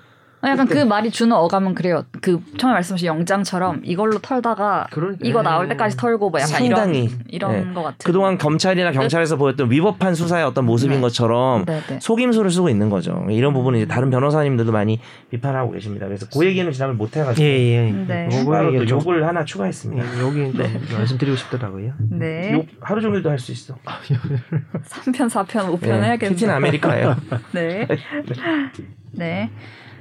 [SPEAKER 1] 아, 약간 그 말이 주는 어감은 그래요. 그 처음에 말씀하신 영장처럼 이걸로 털다가
[SPEAKER 4] 그럴-
[SPEAKER 1] 이거 나올
[SPEAKER 4] 예.
[SPEAKER 1] 때까지 털고 뭐 약간
[SPEAKER 3] 상당히,
[SPEAKER 1] 이런 이런
[SPEAKER 3] 네.
[SPEAKER 1] 것 같은.
[SPEAKER 3] 그동안 검찰이나 경찰에서 보였던 위법한 수사의 어떤 모습인
[SPEAKER 1] 네.
[SPEAKER 3] 것처럼
[SPEAKER 1] 네, 네.
[SPEAKER 3] 속임수를 쓰고 있는 거죠. 이런 부분은 이제 다른 변호사님들도 많이 비판하고 계십니다. 그래서 그 얘기는 지난번 못 해가지고
[SPEAKER 4] 예, 예.
[SPEAKER 1] 네.
[SPEAKER 3] 추가로 또 욕을 하나 추가했습니다.
[SPEAKER 4] 예, 여기 좀 말씀드리고 싶더라고요.
[SPEAKER 1] 네.
[SPEAKER 3] 욕 하루 종일도 할 수 있어.
[SPEAKER 1] 3편, 4편, 5편
[SPEAKER 3] 네,
[SPEAKER 1] 해야겠네요.
[SPEAKER 3] 캡틴 아메리카예요.
[SPEAKER 1] 네. 네.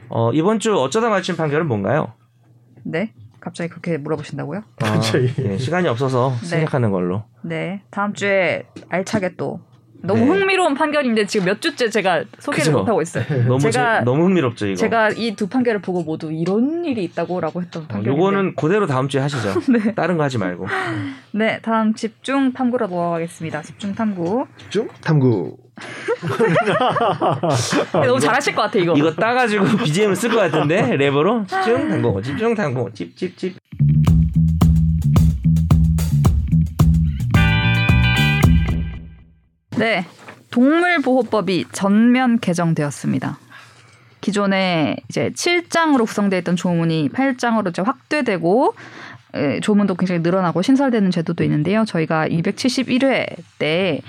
[SPEAKER 3] 어, 이번 주 어쩌다 마주친 판결은 뭔가요?
[SPEAKER 1] 네. 갑자기 그렇게 물어보신다고요?
[SPEAKER 3] 아,
[SPEAKER 4] 갑자기.
[SPEAKER 3] 예, 시간이 없어서
[SPEAKER 1] 네.
[SPEAKER 3] 생각하는 걸로.
[SPEAKER 1] 네. 다음 주에 알차게 또 너무
[SPEAKER 3] 네.
[SPEAKER 1] 흥미로운 판결인데 지금 몇 주째 제가 소개를? 못 하고 있어요.
[SPEAKER 3] 너무
[SPEAKER 1] 제가-
[SPEAKER 3] 재- 너무 흥미롭죠 이거.
[SPEAKER 1] 제가 이 두 판결을 보고 모두 이런 일이 있다고라고 했던
[SPEAKER 3] 어,
[SPEAKER 1] 판결인데.
[SPEAKER 3] 요거는 그대로 다음 주에 하시죠.
[SPEAKER 1] 네.
[SPEAKER 3] 다른 거 하지 말고.
[SPEAKER 1] 네, 다음 집중 탐구로 넘어가겠습니다. 집중 탐구.
[SPEAKER 4] 좀 탐구.
[SPEAKER 1] 너무 잘하실 것 같아 이거.
[SPEAKER 3] 이거 따가지고 BGM을 쓸것 같은데 랩으로 집중 당고 집중 당고 찝찝찝
[SPEAKER 1] 네. 동물보호법이 전면 개정되었습니다. 기존에 이제 7장으로 구성되어 있던 조문이 8장으로 이제 확대되고 에, 조문도 굉장히 늘어나고 신설되는 제도도 있는데요. 저희가 271회 때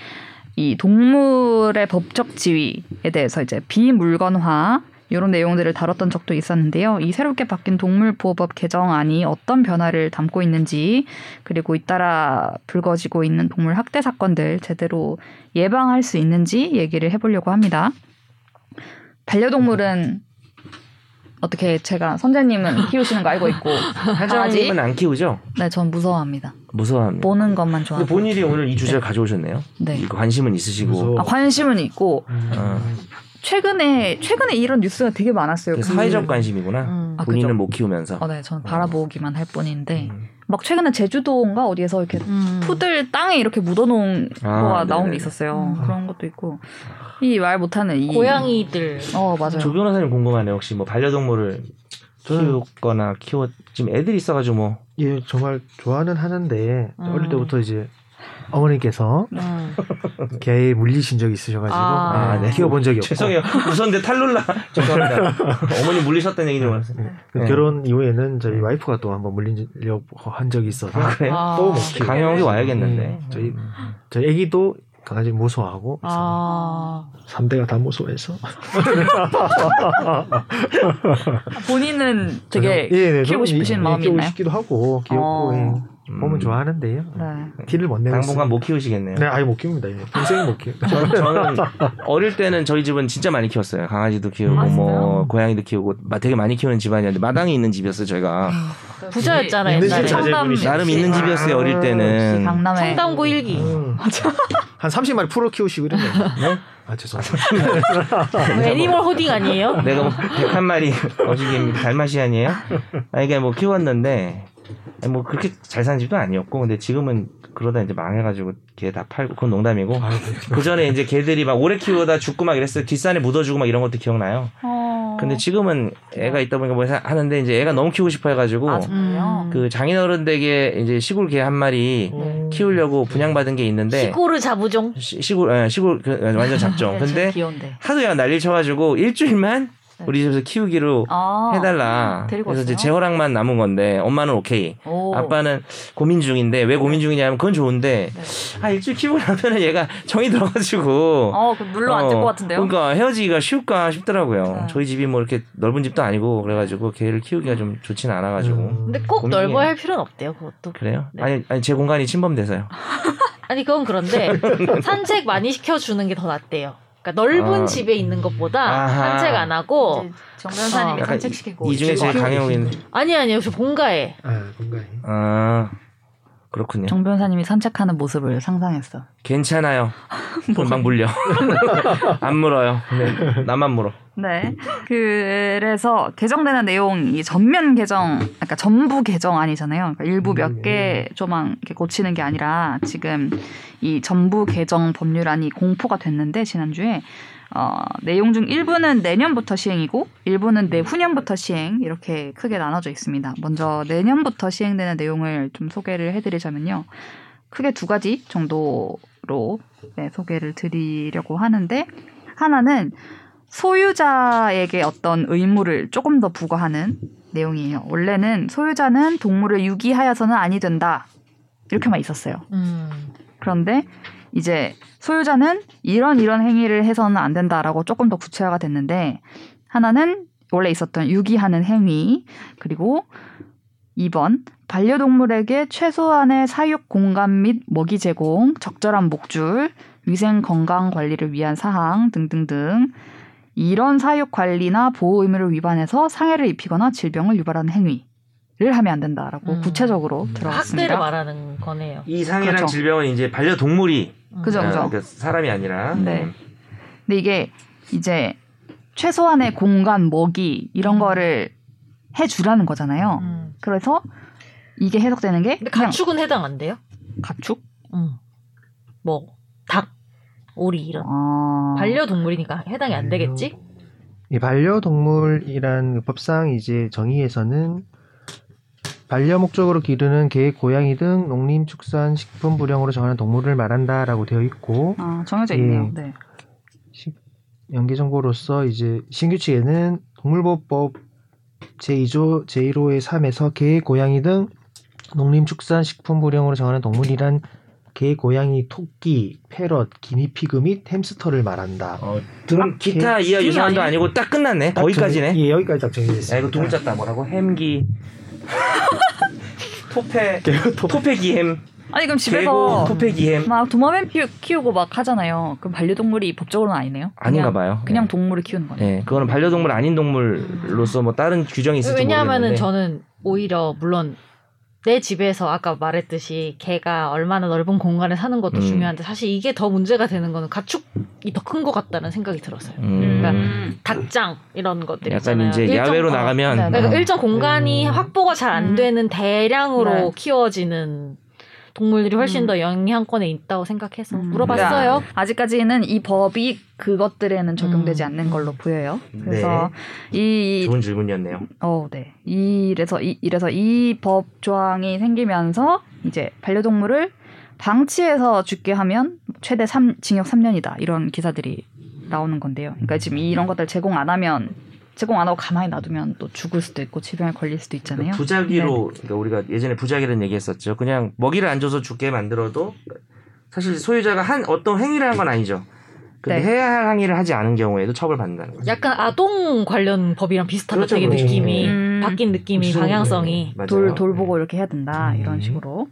[SPEAKER 1] 이 동물의 법적 지위에 대해서 이제 비물건화 이런 내용들을 다뤘던 적도 있었는데요. 이 새롭게 바뀐 동물보호법 개정안이 어떤 변화를 담고 있는지 그리고 잇따라 불거지고 있는 동물 학대 사건들 제대로 예방할 수 있는지 얘기를 해보려고 합니다. 반려동물은 어떻게 제가 선재님은 키우시는 거 알고 있고
[SPEAKER 3] 하정님은 안 키우죠?
[SPEAKER 1] 네, 전 무서워합니다.
[SPEAKER 3] 무서워합니다.
[SPEAKER 1] 보는 것만 좋아하고.
[SPEAKER 3] 본인이 오늘 이 주제를 가져오셨네요.
[SPEAKER 1] 네.
[SPEAKER 3] 관심은 있으시고.
[SPEAKER 1] 아, 관심은 있고
[SPEAKER 3] 어,
[SPEAKER 1] 최근에 최근에 이런 뉴스가 되게 많았어요. 그-
[SPEAKER 3] 사회적 관심이구나.
[SPEAKER 2] 음.
[SPEAKER 1] 아,
[SPEAKER 3] 본인은
[SPEAKER 1] 그죠.
[SPEAKER 3] 못 키우면서.
[SPEAKER 1] 어, 네, 저는 바라보기만 할 뿐인데
[SPEAKER 3] 음.
[SPEAKER 1] 막 최근에 제주도인가 어디에서 이렇게
[SPEAKER 2] 음.
[SPEAKER 1] 푸들 땅에 이렇게 묻어놓은
[SPEAKER 3] 아,
[SPEAKER 1] 거가 나온
[SPEAKER 3] 네네네.
[SPEAKER 1] 게 있었어요.
[SPEAKER 2] 음.
[SPEAKER 1] 그런 것도 있고 이 말 못하는 이
[SPEAKER 2] 고양이들
[SPEAKER 1] 어 맞아요.
[SPEAKER 3] 조 변호사님 궁금하네요. 혹시 뭐 반려동물을 키우거나 키워 지금 애들이 있어가지고 뭐
[SPEAKER 4] 예 정말 좋아는 하는데
[SPEAKER 2] 음.
[SPEAKER 4] 어릴 때부터 이제 어머니께서
[SPEAKER 2] 음.
[SPEAKER 4] 개 물리신 적이 있으셔가지고
[SPEAKER 2] 아,
[SPEAKER 4] 네,
[SPEAKER 3] 네.
[SPEAKER 4] 키워본 적이 없고
[SPEAKER 3] 죄송해요. 웃었는데 탈룰라. 죄송합니다. 어머니 물리셨다는 얘기 좀 알았어요.
[SPEAKER 4] 그
[SPEAKER 3] 네.
[SPEAKER 4] 결혼 이후에는 저희 와이프가 또 한번 물리려고 한 적이 있어서
[SPEAKER 3] 아, 그래요?
[SPEAKER 2] 아.
[SPEAKER 4] 또못 키우고
[SPEAKER 3] 강영욱이 와야겠는데.
[SPEAKER 4] 음, 저희 저희 애기도 강아지 무서워하고
[SPEAKER 2] 아.
[SPEAKER 4] 3대가 다 무서워해서
[SPEAKER 1] 본인은 되게
[SPEAKER 4] 저는- 예, 네,
[SPEAKER 1] 키우고 싶으신
[SPEAKER 4] 예,
[SPEAKER 1] 마음이
[SPEAKER 4] 키우고
[SPEAKER 1] 있나요?
[SPEAKER 4] 싶기도 하고 귀엽고
[SPEAKER 1] 어.
[SPEAKER 4] 예. 보면
[SPEAKER 3] 음.
[SPEAKER 4] 좋아하는데요.
[SPEAKER 1] 네.
[SPEAKER 4] 티를 못 내고
[SPEAKER 3] 당분간
[SPEAKER 4] 있어요.
[SPEAKER 3] 못 키우시겠네요.
[SPEAKER 4] 네, 아예 못 키웁니다. 예. 평생 못 키우.
[SPEAKER 3] 저는, 저는 어릴 때는 저희 집은 진짜 많이 키웠어요. 강아지도 키우고
[SPEAKER 1] 아,
[SPEAKER 3] 뭐? 고양이도 키우고 마- 되게 많이 키우는 집안이었는데 마당이 있는 집이었어요. 저희가
[SPEAKER 2] 부자였잖아요
[SPEAKER 4] 있는
[SPEAKER 2] 옛날에.
[SPEAKER 4] 집 자제분이
[SPEAKER 1] 청담
[SPEAKER 3] 나름 있는 집이었어요. 어릴
[SPEAKER 4] 아,
[SPEAKER 3] 때는.
[SPEAKER 1] 강남에
[SPEAKER 2] 청담고 일기
[SPEAKER 4] 음. 한 30마리 풀어 키우시고 이러네요.
[SPEAKER 3] 네?
[SPEAKER 4] 아 죄송합니다.
[SPEAKER 2] 뭐 animal hoarding 아니에요?
[SPEAKER 3] 내가 뭐 101마리 어지개입니다. 달마시안이에요? 아, 이게 뭐 키웠는데, 뭐 그렇게 잘 사는 집도 아니었고, 근데 지금은 그러다 이제 망해가지고 개 다 팔고, 그건 농담이고.
[SPEAKER 4] 아, 네.
[SPEAKER 3] 그 전에 이제 개들이 막 오래 키우다 죽고 막 이랬어요. 뒷산에 묻어주고 막 이런 것도 기억나요.
[SPEAKER 1] 어...
[SPEAKER 3] 근데 지금은 애가 있다 보니까 뭐 하- 하는데 이제 애가 너무 키우고 싶어 해가지고,
[SPEAKER 1] 아?
[SPEAKER 2] 음.
[SPEAKER 3] 그 장인어른 댁에 이제 시골 개 한 마리
[SPEAKER 4] 음.
[SPEAKER 3] 키우려고 분양받은 게 있는데,
[SPEAKER 2] 시골을 잡종
[SPEAKER 3] 시, 시골, 예, 시골, 그, 완전.
[SPEAKER 1] 네,
[SPEAKER 3] 근데. 하도 얘가 난리 쳐가지고 일주일만
[SPEAKER 1] 네.
[SPEAKER 3] 우리 집에서 키우기로
[SPEAKER 1] 아,
[SPEAKER 3] 해달라.
[SPEAKER 1] 데리고
[SPEAKER 3] 그래서 이제
[SPEAKER 1] 왔어요?
[SPEAKER 3] 제 허락만 남은 건데 엄마는 오케이.
[SPEAKER 1] 오.
[SPEAKER 3] 아빠는 고민 중인데 왜 고민 중이냐면 그건 좋은데
[SPEAKER 1] 네.
[SPEAKER 3] 아 일주일 키우고 나면은 얘가 정이 들어가지고
[SPEAKER 1] 어, 그 물로 안될것 같은데요?
[SPEAKER 3] 그러니까 헤어지기가 쉬울까 싶더라고요.
[SPEAKER 1] 네.
[SPEAKER 3] 저희 집이 뭐 이렇게 넓은 집도 아니고 그래가지고 걔를 키우기가 좀 좋지는 않아가지고
[SPEAKER 4] 음.
[SPEAKER 2] 근데 꼭. 넓어야 할 필요는 없대요 그것도
[SPEAKER 3] 그래요?
[SPEAKER 2] 네.
[SPEAKER 3] 아니 아니 제 공간이 침범돼서요.
[SPEAKER 2] 아니 그건 그런데 산책 많이 시켜주는 게 더 낫대요 그러니까 넓은
[SPEAKER 3] 아.
[SPEAKER 2] 집에 있는 것보다
[SPEAKER 3] 아하.
[SPEAKER 2] 산책 안 하고
[SPEAKER 1] 이제 정 변호사님이
[SPEAKER 2] 어.
[SPEAKER 1] 산책시키고
[SPEAKER 3] 이 중에 제일
[SPEAKER 1] 있고.
[SPEAKER 3] 강형인
[SPEAKER 2] 아니 아니요 저 본가에
[SPEAKER 4] 아 건강해.
[SPEAKER 3] 아 그렇군요.
[SPEAKER 1] 정 변호사님이 산책하는 모습을 상상했어.
[SPEAKER 3] 괜찮아요. 금방 물려. 안 물어요. 네, 나만 물어.
[SPEAKER 1] 네. 그래서 개정되는 내용이 전면 개정, 그러니까 전부 개정 아니잖아요. 그러니까 일부 몇 개 조만 이렇게 고치는 게 아니라 지금 이 전부 개정 법률안이 공포가 됐는데 지난주에 어, 내용 중 일부는 내년부터 시행이고 일부는 내후년부터 시행 이렇게 크게 나눠져 있습니다. 먼저 내년부터 시행되는 내용을 좀 소개를 해드리자면요. 크게 두 가지 정도로 네, 소개를 드리려고 하는데 하나는 소유자에게 어떤 의무를 조금 더 부과하는 내용이에요. 원래는 소유자는 동물을 유기하여서는 아니 된다. 이렇게만 있었어요.
[SPEAKER 2] 음.
[SPEAKER 1] 그런데 이제 소유자는 이런 이런 행위를 해서는 안 된다라고 조금 더 구체화가 됐는데 하나는 원래 있었던 유기하는 행위 그리고 2번 반려동물에게 최소한의 사육 공간 및 먹이 제공, 적절한 목줄, 위생 건강 관리를 위한 사항 등등등 이런 사육 관리나 보호 의무를 위반해서 상해를 입히거나 질병을 유발하는 행위 를 하면 안 된다라고
[SPEAKER 2] 음.
[SPEAKER 1] 구체적으로
[SPEAKER 4] 음.
[SPEAKER 1] 들어갔습니다.
[SPEAKER 2] 학대를 말하는 거네요
[SPEAKER 3] 이 상해랑
[SPEAKER 1] 그렇죠.
[SPEAKER 3] 질병은 이제 반려동물이
[SPEAKER 2] 음.
[SPEAKER 1] 그죠,
[SPEAKER 3] 어,
[SPEAKER 1] 그죠.
[SPEAKER 3] 그러니까 사람이 아니라
[SPEAKER 1] 네. 근데 이게 이제 최소한의 공간, 먹이 이런
[SPEAKER 2] 음.
[SPEAKER 1] 거를 해주라는 거잖아요.
[SPEAKER 2] 음.
[SPEAKER 1] 그래서 이게 해석되는 게
[SPEAKER 2] 근데 가축은 해당 안 돼요?
[SPEAKER 1] 가축?
[SPEAKER 2] 음. 뭐 닭, 오리 이런
[SPEAKER 1] 아.
[SPEAKER 2] 반려동물이니까 해당이 안 되겠지?
[SPEAKER 4] 이 반려동물이란 법상 이제 정의에서는 반려 목적으로 기르는 개, 고양이 등 농림, 축산, 식품 부령으로 정하는 동물을 말한다라고 되어 있고
[SPEAKER 1] 아, 정해져
[SPEAKER 4] 예.
[SPEAKER 1] 있네요. 네.
[SPEAKER 4] 연계 정보로서 이제 신규칙에는 동물보호법 제2조 제1호의 3에서 개, 고양이 등 농림, 축산, 식품 부령으로 정하는 동물이란 개, 고양이, 토끼, 패럿, 기니피그 및 햄스터를 말한다.
[SPEAKER 3] 어, 등 기타 이하 유사한도? 아니고 딱 끝났네.
[SPEAKER 4] 딱
[SPEAKER 3] 거기까지네.
[SPEAKER 4] 정해- 예, 여기까지 딱 정해졌습니다.
[SPEAKER 3] 야 이거 두 글자 따 뭐라고? 햄기. 토페. 토페 기햄.
[SPEAKER 1] 아니 그럼 집에서
[SPEAKER 3] 토페기햄.
[SPEAKER 1] 막 도마뱀 피- 키우고 막 하잖아요. 그럼 반려동물이 법적으로는 아니네요.
[SPEAKER 3] 아닌가 봐요.
[SPEAKER 1] 그냥
[SPEAKER 3] 네.
[SPEAKER 1] 동물을 키우는 거네요.
[SPEAKER 3] 예, 그거는 반려동물 아닌 동물로서 뭐 다른 규정이 있을지
[SPEAKER 2] 왜냐하면은
[SPEAKER 3] 모르겠는데.
[SPEAKER 2] 저는 오히려 물론 내 집에서 아까 말했듯이 개가 얼마나 넓은 공간에 사는 것도
[SPEAKER 3] 음.
[SPEAKER 2] 중요한데 사실 이게 더 문제가 되는 거는 가축이 더 큰 것 같다는 생각이 들었어요.
[SPEAKER 3] 음,
[SPEAKER 1] 음.
[SPEAKER 2] 닭장 이런 것들
[SPEAKER 3] 약간
[SPEAKER 2] 있잖아요.
[SPEAKER 3] 이제 야외로
[SPEAKER 2] 어,
[SPEAKER 3] 나가면
[SPEAKER 1] 네, 네.
[SPEAKER 2] 그러니까
[SPEAKER 3] 어,
[SPEAKER 2] 일정 공간이
[SPEAKER 4] 음.
[SPEAKER 2] 확보가 잘안
[SPEAKER 1] 음.
[SPEAKER 2] 되는 대량으로
[SPEAKER 1] 네.
[SPEAKER 2] 키워지는 동물들이 훨씬
[SPEAKER 1] 음.
[SPEAKER 2] 더 영향권에 있다고 생각해서
[SPEAKER 1] 음.
[SPEAKER 2] 물어봤어요.
[SPEAKER 1] 아직까지는 이 법이 그것들에는 적용되지
[SPEAKER 2] 음.
[SPEAKER 1] 않는 걸로 보여요.
[SPEAKER 3] 네.
[SPEAKER 1] 그래서 이
[SPEAKER 3] 좋은 질문이었네요.
[SPEAKER 1] 어, 네. 이래서 이 이래서 이 법 조항이 생기면서 이제 반려동물을 방치해서 죽게 하면 최대 3 징역 3년이다. 이런 기사들이 나오는 건데요. 그러니까 지금 이런 것들 제공 안 하면 제공 안 하고 가만히 놔두면 또 죽을 수도 있고 질병에 걸릴 수도 있잖아요.
[SPEAKER 3] 부작위로 그러니까 우리가 예전에 부작위라는 얘기했었죠. 그냥 먹이를 안 줘서 죽게 만들어도 사실 소유자가 한 어떤 행위를 한 건 아니죠. 근데
[SPEAKER 1] 네.
[SPEAKER 3] 해야 할 행위를 하지 않은 경우에도 처벌받는다는 거죠.
[SPEAKER 2] 약간 아동 관련 법이랑 비슷하다.
[SPEAKER 3] 그렇죠,
[SPEAKER 2] 되게
[SPEAKER 3] 그렇죠.
[SPEAKER 2] 느낌이
[SPEAKER 1] 음.
[SPEAKER 2] 바뀐 느낌이
[SPEAKER 3] 무슨-
[SPEAKER 2] 방향성이.
[SPEAKER 3] 맞아요.
[SPEAKER 1] 돌 돌보고 이렇게 해야 된다
[SPEAKER 4] 음.
[SPEAKER 1] 이런 식으로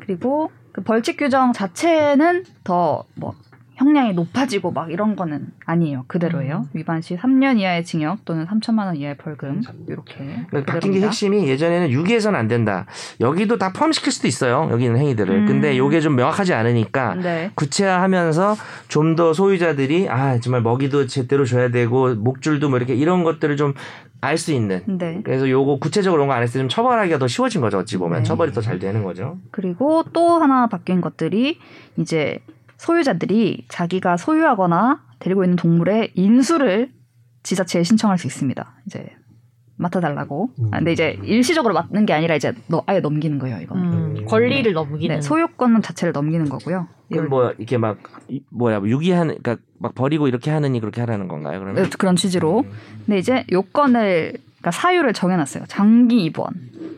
[SPEAKER 1] 그리고 그 벌칙 규정 자체는 더뭐 형량이 높아지고 막 이런 거는 아니에요 그대로예요 위반 시 3년 이하의 징역 또는 3천만 원 이하의 벌금 이렇게
[SPEAKER 3] 그러니까 바뀐 게. 핵심이 예전에는 유기해서는 안 된다. 여기도 다 포함시킬 수도 있어요. 여기 있는 행위들을.
[SPEAKER 1] 음.
[SPEAKER 3] 근데 요게 좀 명확하지 않으니까
[SPEAKER 1] 네
[SPEAKER 3] 구체화하면서 좀 더 소유자들이 아 정말 먹이도 제대로 줘야 되고 목줄도 뭐 이렇게 이런 것들을 좀 알 수 있는.
[SPEAKER 1] 네.
[SPEAKER 3] 그래서 요거 구체적으로 거안 했을 때 좀 처벌하기가 더 쉬워진 거죠. 어찌 보면
[SPEAKER 1] 네.
[SPEAKER 3] 처벌이 더 잘 되는 거죠.
[SPEAKER 1] 그리고 또 하나 바뀐 것들이 이제 소유자들이 자기가 소유하거나 데리고 있는 동물의 인수를 지자체에 신청할 수 있습니다. 이제 맡아달라고. 아, 근데 이제 일시적으로 맡는 게 아니라 이제 너 아예 넘기는 거예요. 이거. 는
[SPEAKER 2] 음, 권리를 넘기는.
[SPEAKER 1] 네, 소유권 자체를 넘기는 거고요.
[SPEAKER 3] 그럼 뭐 이렇게 막 이- 뭐야 유기하는 그러니까 막 버리고 이렇게 하느니 그렇게 하라는 건가요? 그러면
[SPEAKER 1] 네, 그런 취지로. 근데 이제 요건을 그러니까 사유를 정해놨어요. 장기 입원,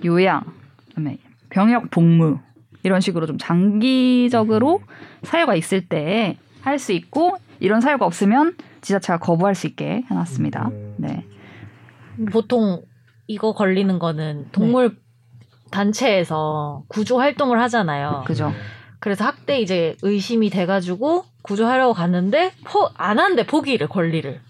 [SPEAKER 1] 요양, 그다음에 병역 복무 이런 식으로 좀 장기적으로 사유가 있을 때 할 수 있고 이런 사유가 없으면 지자체가 거부할 수 있게 해놨습니다.
[SPEAKER 4] 음.
[SPEAKER 1] 네,
[SPEAKER 2] 보통 이거 걸리는 거는 동물 단체에서 구조 활동을 하잖아요.
[SPEAKER 1] 그죠.
[SPEAKER 2] 그래서 학대 이제 의심이 돼가지고 구조하려고 갔는데 포, 안 한대 포기를 권리를.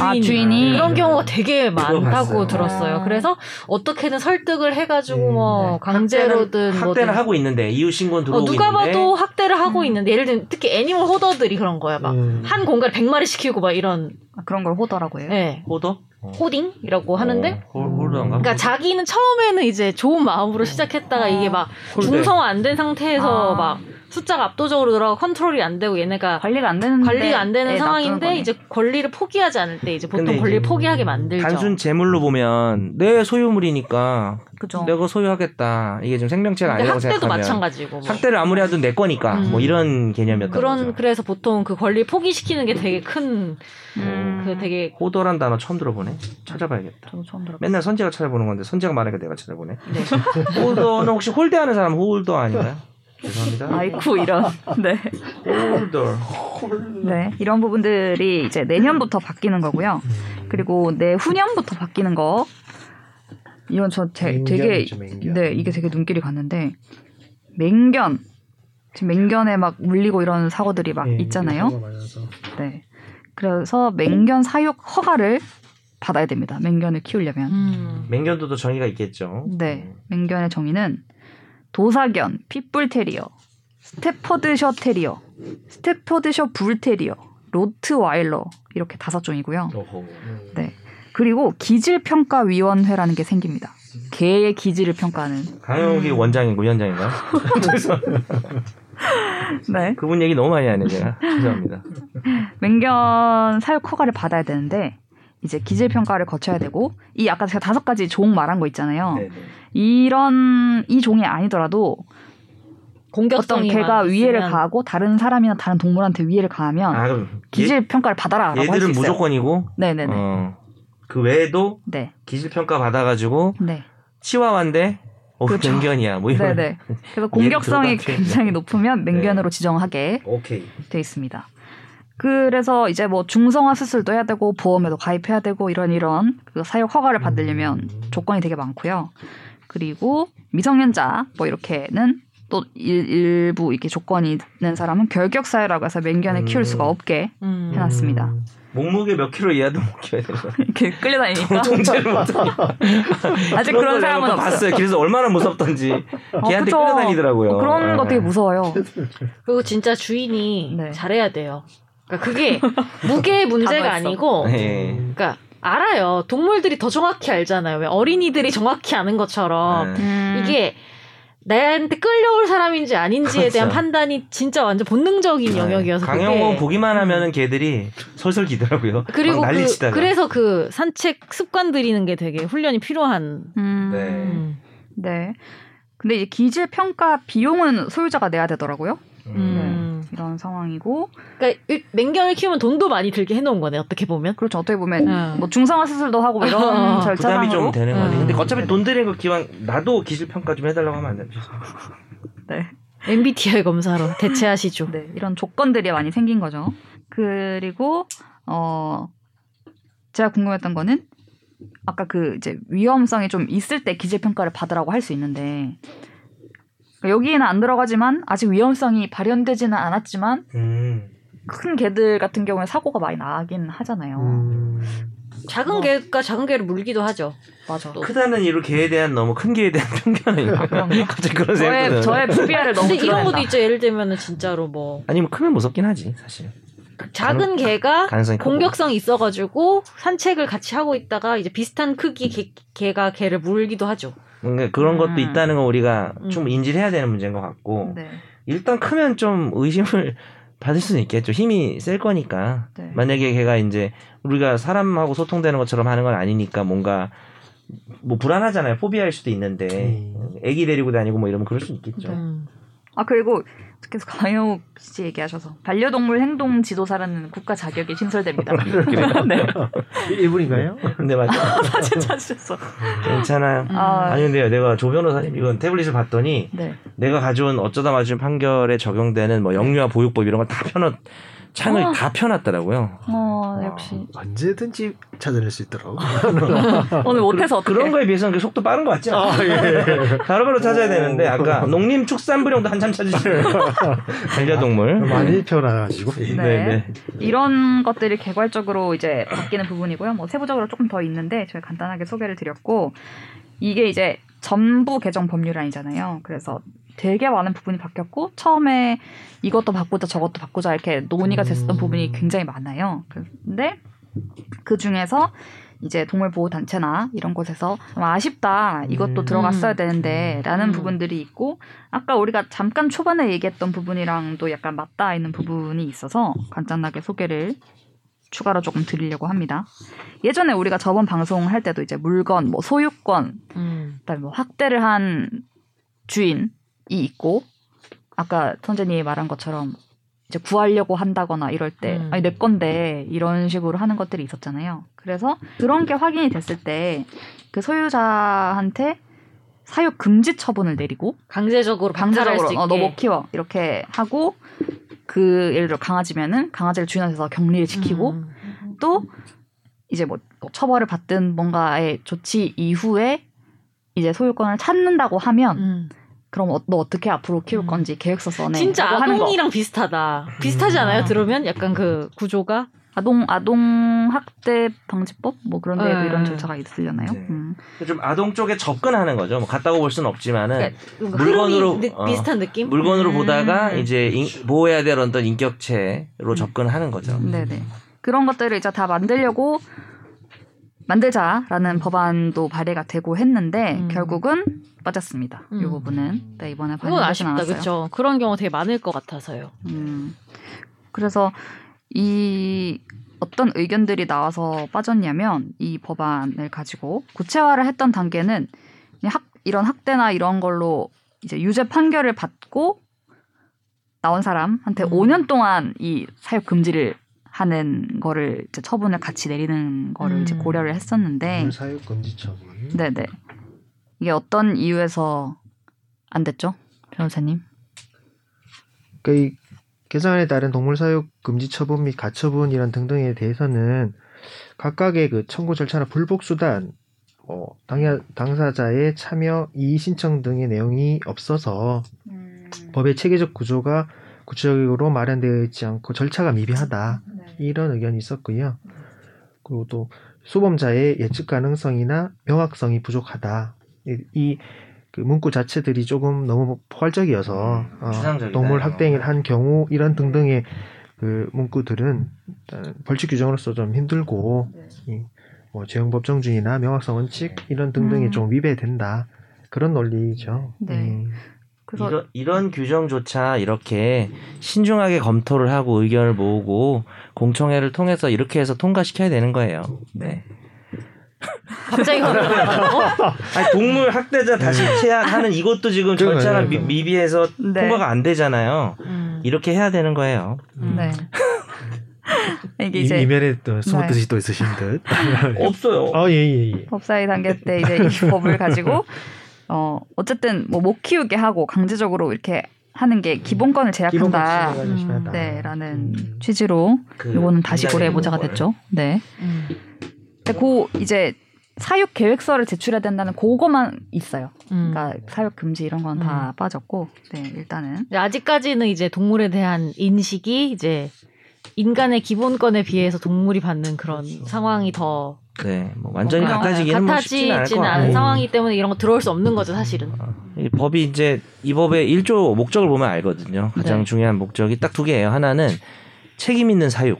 [SPEAKER 1] 아,
[SPEAKER 2] 주인이.
[SPEAKER 1] 주인이?
[SPEAKER 2] 그런 경우가 되게 많다고
[SPEAKER 3] 봤어요.
[SPEAKER 2] 들었어요.
[SPEAKER 1] 아.
[SPEAKER 2] 그래서 어떻게든 설득을 해가지고
[SPEAKER 4] 음,
[SPEAKER 2] 뭐
[SPEAKER 3] 네.
[SPEAKER 2] 강제로든
[SPEAKER 3] 학대는, 학대는 하고 있는데 이웃 신고
[SPEAKER 2] 어,
[SPEAKER 3] 들어오고
[SPEAKER 2] 누가
[SPEAKER 3] 있는데
[SPEAKER 2] 봐도 학대를 하고
[SPEAKER 1] 음.
[SPEAKER 2] 있는데 예를 들면 특히 animal hoarder들이 그런 거야. 막
[SPEAKER 4] 음.
[SPEAKER 2] 한 공간에 100마리 시키고 막 이런
[SPEAKER 1] 아, 그런 걸 hoarder라고 해요.
[SPEAKER 2] 예. hoarder hoarding이라고 하는데
[SPEAKER 3] 어, 홀-?
[SPEAKER 2] 그러니까 자기는 처음에는 이제 좋은 마음으로 시작했다가 이게 막
[SPEAKER 3] 홀대.
[SPEAKER 2] 중성화 안된 상태에서
[SPEAKER 1] 아.
[SPEAKER 2] 막 숫자가 압도적으로 들어가 컨트롤이 안 되고 얘네가
[SPEAKER 1] 관리가 안 되는
[SPEAKER 2] 관리가 안 되는
[SPEAKER 1] 애 놔두는
[SPEAKER 2] 상황인데. 이제 권리를 포기하지 않을 때 이제 보통 권리를
[SPEAKER 3] 이제
[SPEAKER 2] 포기하게 만들죠.
[SPEAKER 3] 단순 재물로 보면 내 소유물이니까
[SPEAKER 1] 그죠.
[SPEAKER 3] 내가 소유하겠다. 이게 좀 생명체가 아니라고
[SPEAKER 2] 학대도
[SPEAKER 3] 생각하면
[SPEAKER 2] 마찬가지고. 뭐.
[SPEAKER 3] 학대를 아무리 해도 내 거니까
[SPEAKER 2] 음.
[SPEAKER 3] 뭐 이런 개념이었던
[SPEAKER 2] 그런
[SPEAKER 3] 거죠.
[SPEAKER 2] 그래서 보통 그 권리 포기시키는 게 되게 큰그
[SPEAKER 1] 음,
[SPEAKER 2] 되게
[SPEAKER 3] hoarder란 단어 처음 들어보네. 찾아봐야겠다.
[SPEAKER 1] 저도 처음 들어.
[SPEAKER 3] 맨날 선재가 찾아보는 건데 선재가 말하니까 내가 찾아보네.
[SPEAKER 2] 네.
[SPEAKER 3] 호더는 혹시 홀대하는 사람 홀더 아닌가요? 죄송합니다.
[SPEAKER 1] 아이쿠 이런. 네.
[SPEAKER 3] 홀더.
[SPEAKER 1] 네, 이런 부분들이 이제 내년부터 바뀌는 거고요. 그리고 내후년부터 바뀌는 거. 이건 저 되, 되게. 네 이게 되게 눈길이 갔는데 맹견 지금 맹견에 막 물리고 이런 사고들이 막
[SPEAKER 4] 예,
[SPEAKER 1] 있잖아요. 네, 그래서 맹견 사육 허가를 받아야 됩니다. 맹견을 키우려면.
[SPEAKER 2] 음.
[SPEAKER 3] 맹견도도 정의가 있겠죠.
[SPEAKER 1] 네, 맹견의 정의는 도사견, 핏불테리어, 스테퍼드셔 테리어, 스테퍼드셔 불테리어, 로트와일러 이렇게 다섯 종이고요. 네. 그리고 기질평가위원회라는 게 생깁니다. 개의 기질을 평가하는.
[SPEAKER 3] 강영욱이
[SPEAKER 2] 음.
[SPEAKER 3] 원장이고 위원장인가요?
[SPEAKER 1] 네.
[SPEAKER 3] 그분 얘기 너무 많이 하네 제가 죄송합니다.
[SPEAKER 1] 맹견 사육 허가를 받아야 되는데 이제 기질 평가를 거쳐야 되고 이 아까 제가 다섯 가지 종 말한 거 있잖아요.
[SPEAKER 3] 네, 네.
[SPEAKER 1] 이런 이 종이 아니더라도 어떤
[SPEAKER 2] 공격성이
[SPEAKER 1] 개가 위해를
[SPEAKER 2] 있으면
[SPEAKER 1] 가하고 다른 사람이나 다른 동물한테 위해를 가하면
[SPEAKER 3] 아 그럼
[SPEAKER 1] 기질 평가를 받아라라고
[SPEAKER 3] 얘,
[SPEAKER 1] 할수
[SPEAKER 3] 얘들은
[SPEAKER 1] 있어요.
[SPEAKER 3] 무조건이고
[SPEAKER 1] 네네네.
[SPEAKER 3] 어, 그 외에도
[SPEAKER 1] 네.
[SPEAKER 3] 기질 평가 받아가지고
[SPEAKER 1] 네.
[SPEAKER 3] 치와와인데 어
[SPEAKER 1] 그렇죠.
[SPEAKER 3] 맹견이야 뭐 이런.
[SPEAKER 1] 네네. 그래서 공격성이. 굉장히 높으면 맹견으로
[SPEAKER 3] 네.
[SPEAKER 1] 지정하게
[SPEAKER 3] 오케이.
[SPEAKER 1] 돼 있습니다. 그래서 이제 뭐 중성화 수술도 해야 되고 보험에도 가입해야 되고 이런 이런 그 사육 허가를 받으려면
[SPEAKER 4] 음.
[SPEAKER 1] 조건이 되게 많고요. 그리고 미성년자 뭐 이렇게는 또 일, 일부 이렇게 조건이 있는 사람은 결격 사유라고 해서 맹견을 키울 수가
[SPEAKER 4] 음.
[SPEAKER 1] 없게
[SPEAKER 2] 음.
[SPEAKER 1] 해놨습니다.
[SPEAKER 3] 몸무게 몇 킬로 이하도 못 키워야 되는 거야.
[SPEAKER 1] 이렇게 끌려다니니까
[SPEAKER 3] 통제를 못하니까.
[SPEAKER 1] 아직 그런 사람은 없어요.
[SPEAKER 3] 봤어요. 그래서 얼마나 무섭던지 걔한테
[SPEAKER 1] 그쵸.
[SPEAKER 3] 끌려다니더라고요.
[SPEAKER 1] 어, 그런 거
[SPEAKER 3] 네.
[SPEAKER 1] 되게 무서워요.
[SPEAKER 2] 그리고 진짜 주인이
[SPEAKER 1] 네.
[SPEAKER 2] 잘해야 돼요. 그러니까 그게 무게의 문제가. 아니고
[SPEAKER 3] 네.
[SPEAKER 2] 그러니까 알아요. 동물들이 더 정확히 알잖아요. 왜 어린이들이 정확히 아는 것처럼
[SPEAKER 3] 네.
[SPEAKER 1] 음,
[SPEAKER 2] 이게 나한테 끌려올 사람인지 아닌지에 대한
[SPEAKER 3] 그렇죠.
[SPEAKER 2] 판단이 진짜 완전 본능적인
[SPEAKER 3] 네.
[SPEAKER 2] 영역이어서
[SPEAKER 3] 강영호
[SPEAKER 2] 그게
[SPEAKER 3] 보기만 하면은 걔들이 설설 기더라고요.
[SPEAKER 2] 그리고
[SPEAKER 3] 막
[SPEAKER 2] 그. 그래서 그 산책 습관 들이는 게 되게 훈련이 필요한
[SPEAKER 1] 음,
[SPEAKER 3] 네.
[SPEAKER 2] 음.
[SPEAKER 1] 네. 근데 이제 기질 평가 비용은 소유자가 내야 되더라고요.
[SPEAKER 2] 음.
[SPEAKER 1] 이런 상황이고
[SPEAKER 2] 그러니까 이- 맹견을 키우면 돈도 많이 들게 해놓은 거네 어떻게 보면
[SPEAKER 1] 그렇죠. 어떻게 보면
[SPEAKER 2] 음.
[SPEAKER 1] 뭐 중성화 수술도 하고 이런
[SPEAKER 2] 어,
[SPEAKER 1] 절차상으로
[SPEAKER 3] 부담이 좀 되는 거네.
[SPEAKER 2] 음.
[SPEAKER 3] 근데 어차피
[SPEAKER 1] 네네.
[SPEAKER 3] 돈 들인 거 기왕 나도 기질 평가 좀 해달라고 하면 안 되죠.
[SPEAKER 1] 네.
[SPEAKER 2] MBTI 검사로 대체하시죠.
[SPEAKER 1] 네, 이런 조건들이 많이 생긴 거죠. 그리고 어 제가 궁금했던 거는 아까 그 이제 위험성이 좀 있을 때 기질 평가를 받으라고 할 수 있는데 여기에는 안 들어가지만 아직 위험성이 발현되지는 않았지만
[SPEAKER 3] 음.
[SPEAKER 1] 큰 개들 같은 경우에 사고가 많이 나긴 하잖아요.
[SPEAKER 4] 음.
[SPEAKER 2] 작은
[SPEAKER 1] 뭐.
[SPEAKER 2] 개가 작은 개를 물기도 하죠.
[SPEAKER 1] 맞아.
[SPEAKER 2] 또.
[SPEAKER 3] 크다는 이유로 개에 대한 너무 큰 개에 대한 편견이
[SPEAKER 1] 아?
[SPEAKER 3] 갑자기 그런 생각이
[SPEAKER 1] 저의 저의 부비아를 너무
[SPEAKER 2] 근데 이런. 것도 있죠. 예를 들면은 진짜로 뭐
[SPEAKER 3] 아니면 크면 무섭긴 하지 사실.
[SPEAKER 2] 작은 개가. 공격성이 있어가지고 산책을 같이 하고 있다가 이제 비슷한 크기 개, 개가 개를 물기도 하죠.
[SPEAKER 3] 그러니까 그런 것도
[SPEAKER 1] 음.
[SPEAKER 3] 있다는 거 우리가
[SPEAKER 2] 음.
[SPEAKER 3] 좀 인지를 해야 되는 문제인 것 같고
[SPEAKER 1] 네.
[SPEAKER 3] 일단 크면 좀 의심을 받을 수는 있겠죠. 힘이 셀 거니까.
[SPEAKER 1] 네.
[SPEAKER 3] 만약에 걔가 이제 우리가 사람하고 소통되는 것처럼 하는 건 아니니까 뭔가 뭐 불안하잖아요. 포비아일 수도 있는데
[SPEAKER 4] 음.
[SPEAKER 3] 애기 데리고 다니고 뭐 이러면 그럴 수 있겠죠.
[SPEAKER 2] 음.
[SPEAKER 1] 아 그리고 계속 강영욱 씨 얘기하셔서 반려동물 행동 지도사라는 국가 자격이 신설됩니다. 네.
[SPEAKER 4] 일본인가요?
[SPEAKER 3] 근데 맞아.
[SPEAKER 1] 사진 찾으셨어.
[SPEAKER 3] 괜찮아요.
[SPEAKER 2] 음.
[SPEAKER 1] 아,
[SPEAKER 3] 아니 근데 내가 조 변호사님 이건 태블릿을 봤더니
[SPEAKER 1] 네.
[SPEAKER 3] 내가 가져온 어쩌다 맞은 판결에 적용되는 뭐 영유아 보육법 이런 걸 다 펴놓 창을
[SPEAKER 1] 어.
[SPEAKER 3] 다 펴놨더라고요.
[SPEAKER 1] 어 역시
[SPEAKER 4] 언제든지 찾아낼 수 있더라고.
[SPEAKER 1] 오늘 못해서 어떻게?
[SPEAKER 3] 그런 거에 비해서는 그 속도 빠른 것 않아?
[SPEAKER 4] 아, 예.
[SPEAKER 3] 바로바로 찾아야 되는데 아까 농림축산부령도 한참 찾으시네요. 반려동물.
[SPEAKER 4] 많이 표현해가지고.
[SPEAKER 1] 네.
[SPEAKER 3] 네, 네.
[SPEAKER 1] 이런 것들이 개괄적으로 이제 바뀌는 부분이고요. 뭐 세부적으로 조금 더 있는데 저희 간단하게 소개를 드렸고 이게 이제 전부 개정 법률 아니잖아요. 그래서 되게 많은 부분이 바뀌었고 처음에 이것도 바꾸자 저것도 바꾸자 이렇게 논의가 됐었던
[SPEAKER 4] 음.
[SPEAKER 1] 부분이 굉장히 많아요. 근데 그 중에서 이제 동물 보호 단체나 이런 곳에서 좀 아쉽다 이것도
[SPEAKER 4] 음.
[SPEAKER 1] 들어갔어야 되는데라는
[SPEAKER 2] 음.
[SPEAKER 1] 부분들이 있고 아까 우리가 잠깐 초반에 얘기했던 부분이랑도 약간 맞닿아 있는 부분이 있어서 간단하게 소개를 추가로 조금 드리려고 합니다. 예전에 우리가 저번 방송 할 때도 이제 물건, 뭐 소유권,
[SPEAKER 2] 음.
[SPEAKER 1] 그다음에 뭐 학대를 한 주인이 있고 아까 선재님이 말한 것처럼 이제 구하려고 한다거나 이럴 때
[SPEAKER 2] 음.
[SPEAKER 1] 아니 내 건데 이런 식으로 하는 것들이 있었잖아요. 그래서 그런 게 확인이 됐을 때 그 소유자한테 사육 금지 처분을 내리고
[SPEAKER 2] 강제적으로
[SPEAKER 1] 강제적으로. 어, 너 못 키워 이렇게 하고 그 예를 들어 강아지면은 강아지를 주인한테서 격리를 시키고
[SPEAKER 2] 음.
[SPEAKER 1] 또 이제 뭐 처벌을 받든 뭔가의 조치 이후에 이제 소유권을 찾는다고 하면
[SPEAKER 2] 음.
[SPEAKER 1] 그럼 어, 너 어떻게 앞으로 키울
[SPEAKER 2] 음.
[SPEAKER 1] 건지 계획서 써내.
[SPEAKER 2] 진짜
[SPEAKER 1] 하는 거.
[SPEAKER 2] 아동이랑 비슷하다. 비슷하지 않아요?
[SPEAKER 4] 음.
[SPEAKER 2] 들으면 약간 그 구조가
[SPEAKER 1] 아동 아동 학대 방지법 뭐 그런 데에도
[SPEAKER 2] 네.
[SPEAKER 1] 이런 절차가 있으려나요?
[SPEAKER 3] 네.
[SPEAKER 1] 음.
[SPEAKER 3] 좀 아동 쪽에 접근하는 거죠. 뭐 같다고 볼 수는 없지만은
[SPEAKER 2] 그러니까
[SPEAKER 3] 물건으로,
[SPEAKER 2] 느-
[SPEAKER 3] 어,
[SPEAKER 2] 비슷한 느낌?
[SPEAKER 3] 물건으로
[SPEAKER 1] 음.
[SPEAKER 3] 보다가 이제 인- 보호해야 될 어떤 인격체로 접근하는 거죠.
[SPEAKER 1] 네네. 그런 것들을 이제 다 만들려고 만들자라는 법안도 발의가 되고 했는데
[SPEAKER 2] 음.
[SPEAKER 1] 결국은 빠졌습니다. 이
[SPEAKER 2] 음.
[SPEAKER 1] 부분은 네, 이번에
[SPEAKER 2] 그건 아쉽다,
[SPEAKER 1] 않았어요.
[SPEAKER 2] 그렇죠. 그런 경우 되게 많을 것 같아서요.
[SPEAKER 1] 음, 그래서 이 어떤 의견들이 나와서 빠졌냐면 이 법안을 가지고 구체화를 했던 단계는 학, 이런 학대나 이런 걸로 이제 유죄 판결을 받고 나온 사람한테
[SPEAKER 2] 음.
[SPEAKER 1] 5년 동안 이 사육 금지를 하는 거를 이제 처분을 같이 내리는 거를 이제
[SPEAKER 2] 음.
[SPEAKER 1] 고려를 했었는데
[SPEAKER 4] 사육 금지 처분.
[SPEAKER 1] 네네 이게 어떤 이유에서 안 됐죠 변호사님?
[SPEAKER 4] 그이 개정안에 따른 동물 사육 금지 처분 및 가처분 이런 등등에 대해서는 각각의 그 청구 절차나 불복 수단, 뭐 당야, 당사자의 참여 이의 신청 등의 내용이 없어서 법의 체계적 구조가 구체적으로 마련되어 있지 않고 절차가 미비하다 이런 의견이 있었고요. 그리고 또 수범자의 예측 가능성이나 명확성이 부족하다. 이그 문구 자체들이 조금 너무 포괄적이어서 어,
[SPEAKER 3] 추상적이다,
[SPEAKER 4] 동물. 학대를 한 경우 이런 등등의 그 문구들은 일단 벌칙 규정으로서 좀 힘들고 이, 뭐 재형 법정주의나 명확성 원칙 이런 등등이
[SPEAKER 1] 음.
[SPEAKER 4] 좀 위배된다 그런 논리죠.
[SPEAKER 1] 네.
[SPEAKER 4] 음.
[SPEAKER 1] 그래서
[SPEAKER 3] 이런, 이런 규정조차 이렇게 신중하게 검토를 하고 의견을 모으고 공청회를 통해서 이렇게 해서 통과시켜야 되는 거예요. 네.
[SPEAKER 2] 갑자기 그러면 어?
[SPEAKER 3] 아니, 동물 학대자 다시 체약하는 이것도 지금. 절차가 미, 미비해서
[SPEAKER 1] 네.
[SPEAKER 3] 통과가 안 되잖아요.
[SPEAKER 2] 음.
[SPEAKER 3] 이렇게 해야 되는 거예요.
[SPEAKER 2] 음.
[SPEAKER 1] 네 이게
[SPEAKER 4] 이,
[SPEAKER 1] 이제
[SPEAKER 4] 이면에 또 숨은
[SPEAKER 1] 네.
[SPEAKER 4] 뜻이 또 있으신 듯.
[SPEAKER 3] 없어요.
[SPEAKER 4] 아, 예, 예, 예.
[SPEAKER 1] 법사위 단계 때 이제 이 법을 가지고 어 어쨌든 뭐 못 키우게 하고 강제적으로 이렇게 하는 게 기본권을 제약한다.
[SPEAKER 2] 음.
[SPEAKER 1] 네라는
[SPEAKER 4] 음.
[SPEAKER 1] 취지로
[SPEAKER 3] 그
[SPEAKER 1] 요거는 다시 고려해 보자가. 됐죠. 네.
[SPEAKER 2] 음.
[SPEAKER 1] 근데 그 이제 사육 계획서를 제출해야 된다는 그거만 있어요.
[SPEAKER 2] 음.
[SPEAKER 1] 그러니까 사육 금지 이런 건 다 빠졌고, 네 일단은
[SPEAKER 2] 아직까지는 이제 동물에 대한 인식이 이제 인간의 기본권에 비해서 동물이 받는 그런 상황이 더
[SPEAKER 3] 네, 뭐 완전히
[SPEAKER 1] 뭔가
[SPEAKER 3] 같아지기는 뭐 쉽지는 않을 것 같고
[SPEAKER 2] 상황이기 때문에 이런 거 들어올 수 없는 거죠 사실은.
[SPEAKER 3] 이 법이 이제 이 법의 1조 목적을 보면 알거든요. 가장
[SPEAKER 2] 네.
[SPEAKER 3] 중요한 목적이 딱 두 개예요. 하나는 책임 있는 사육.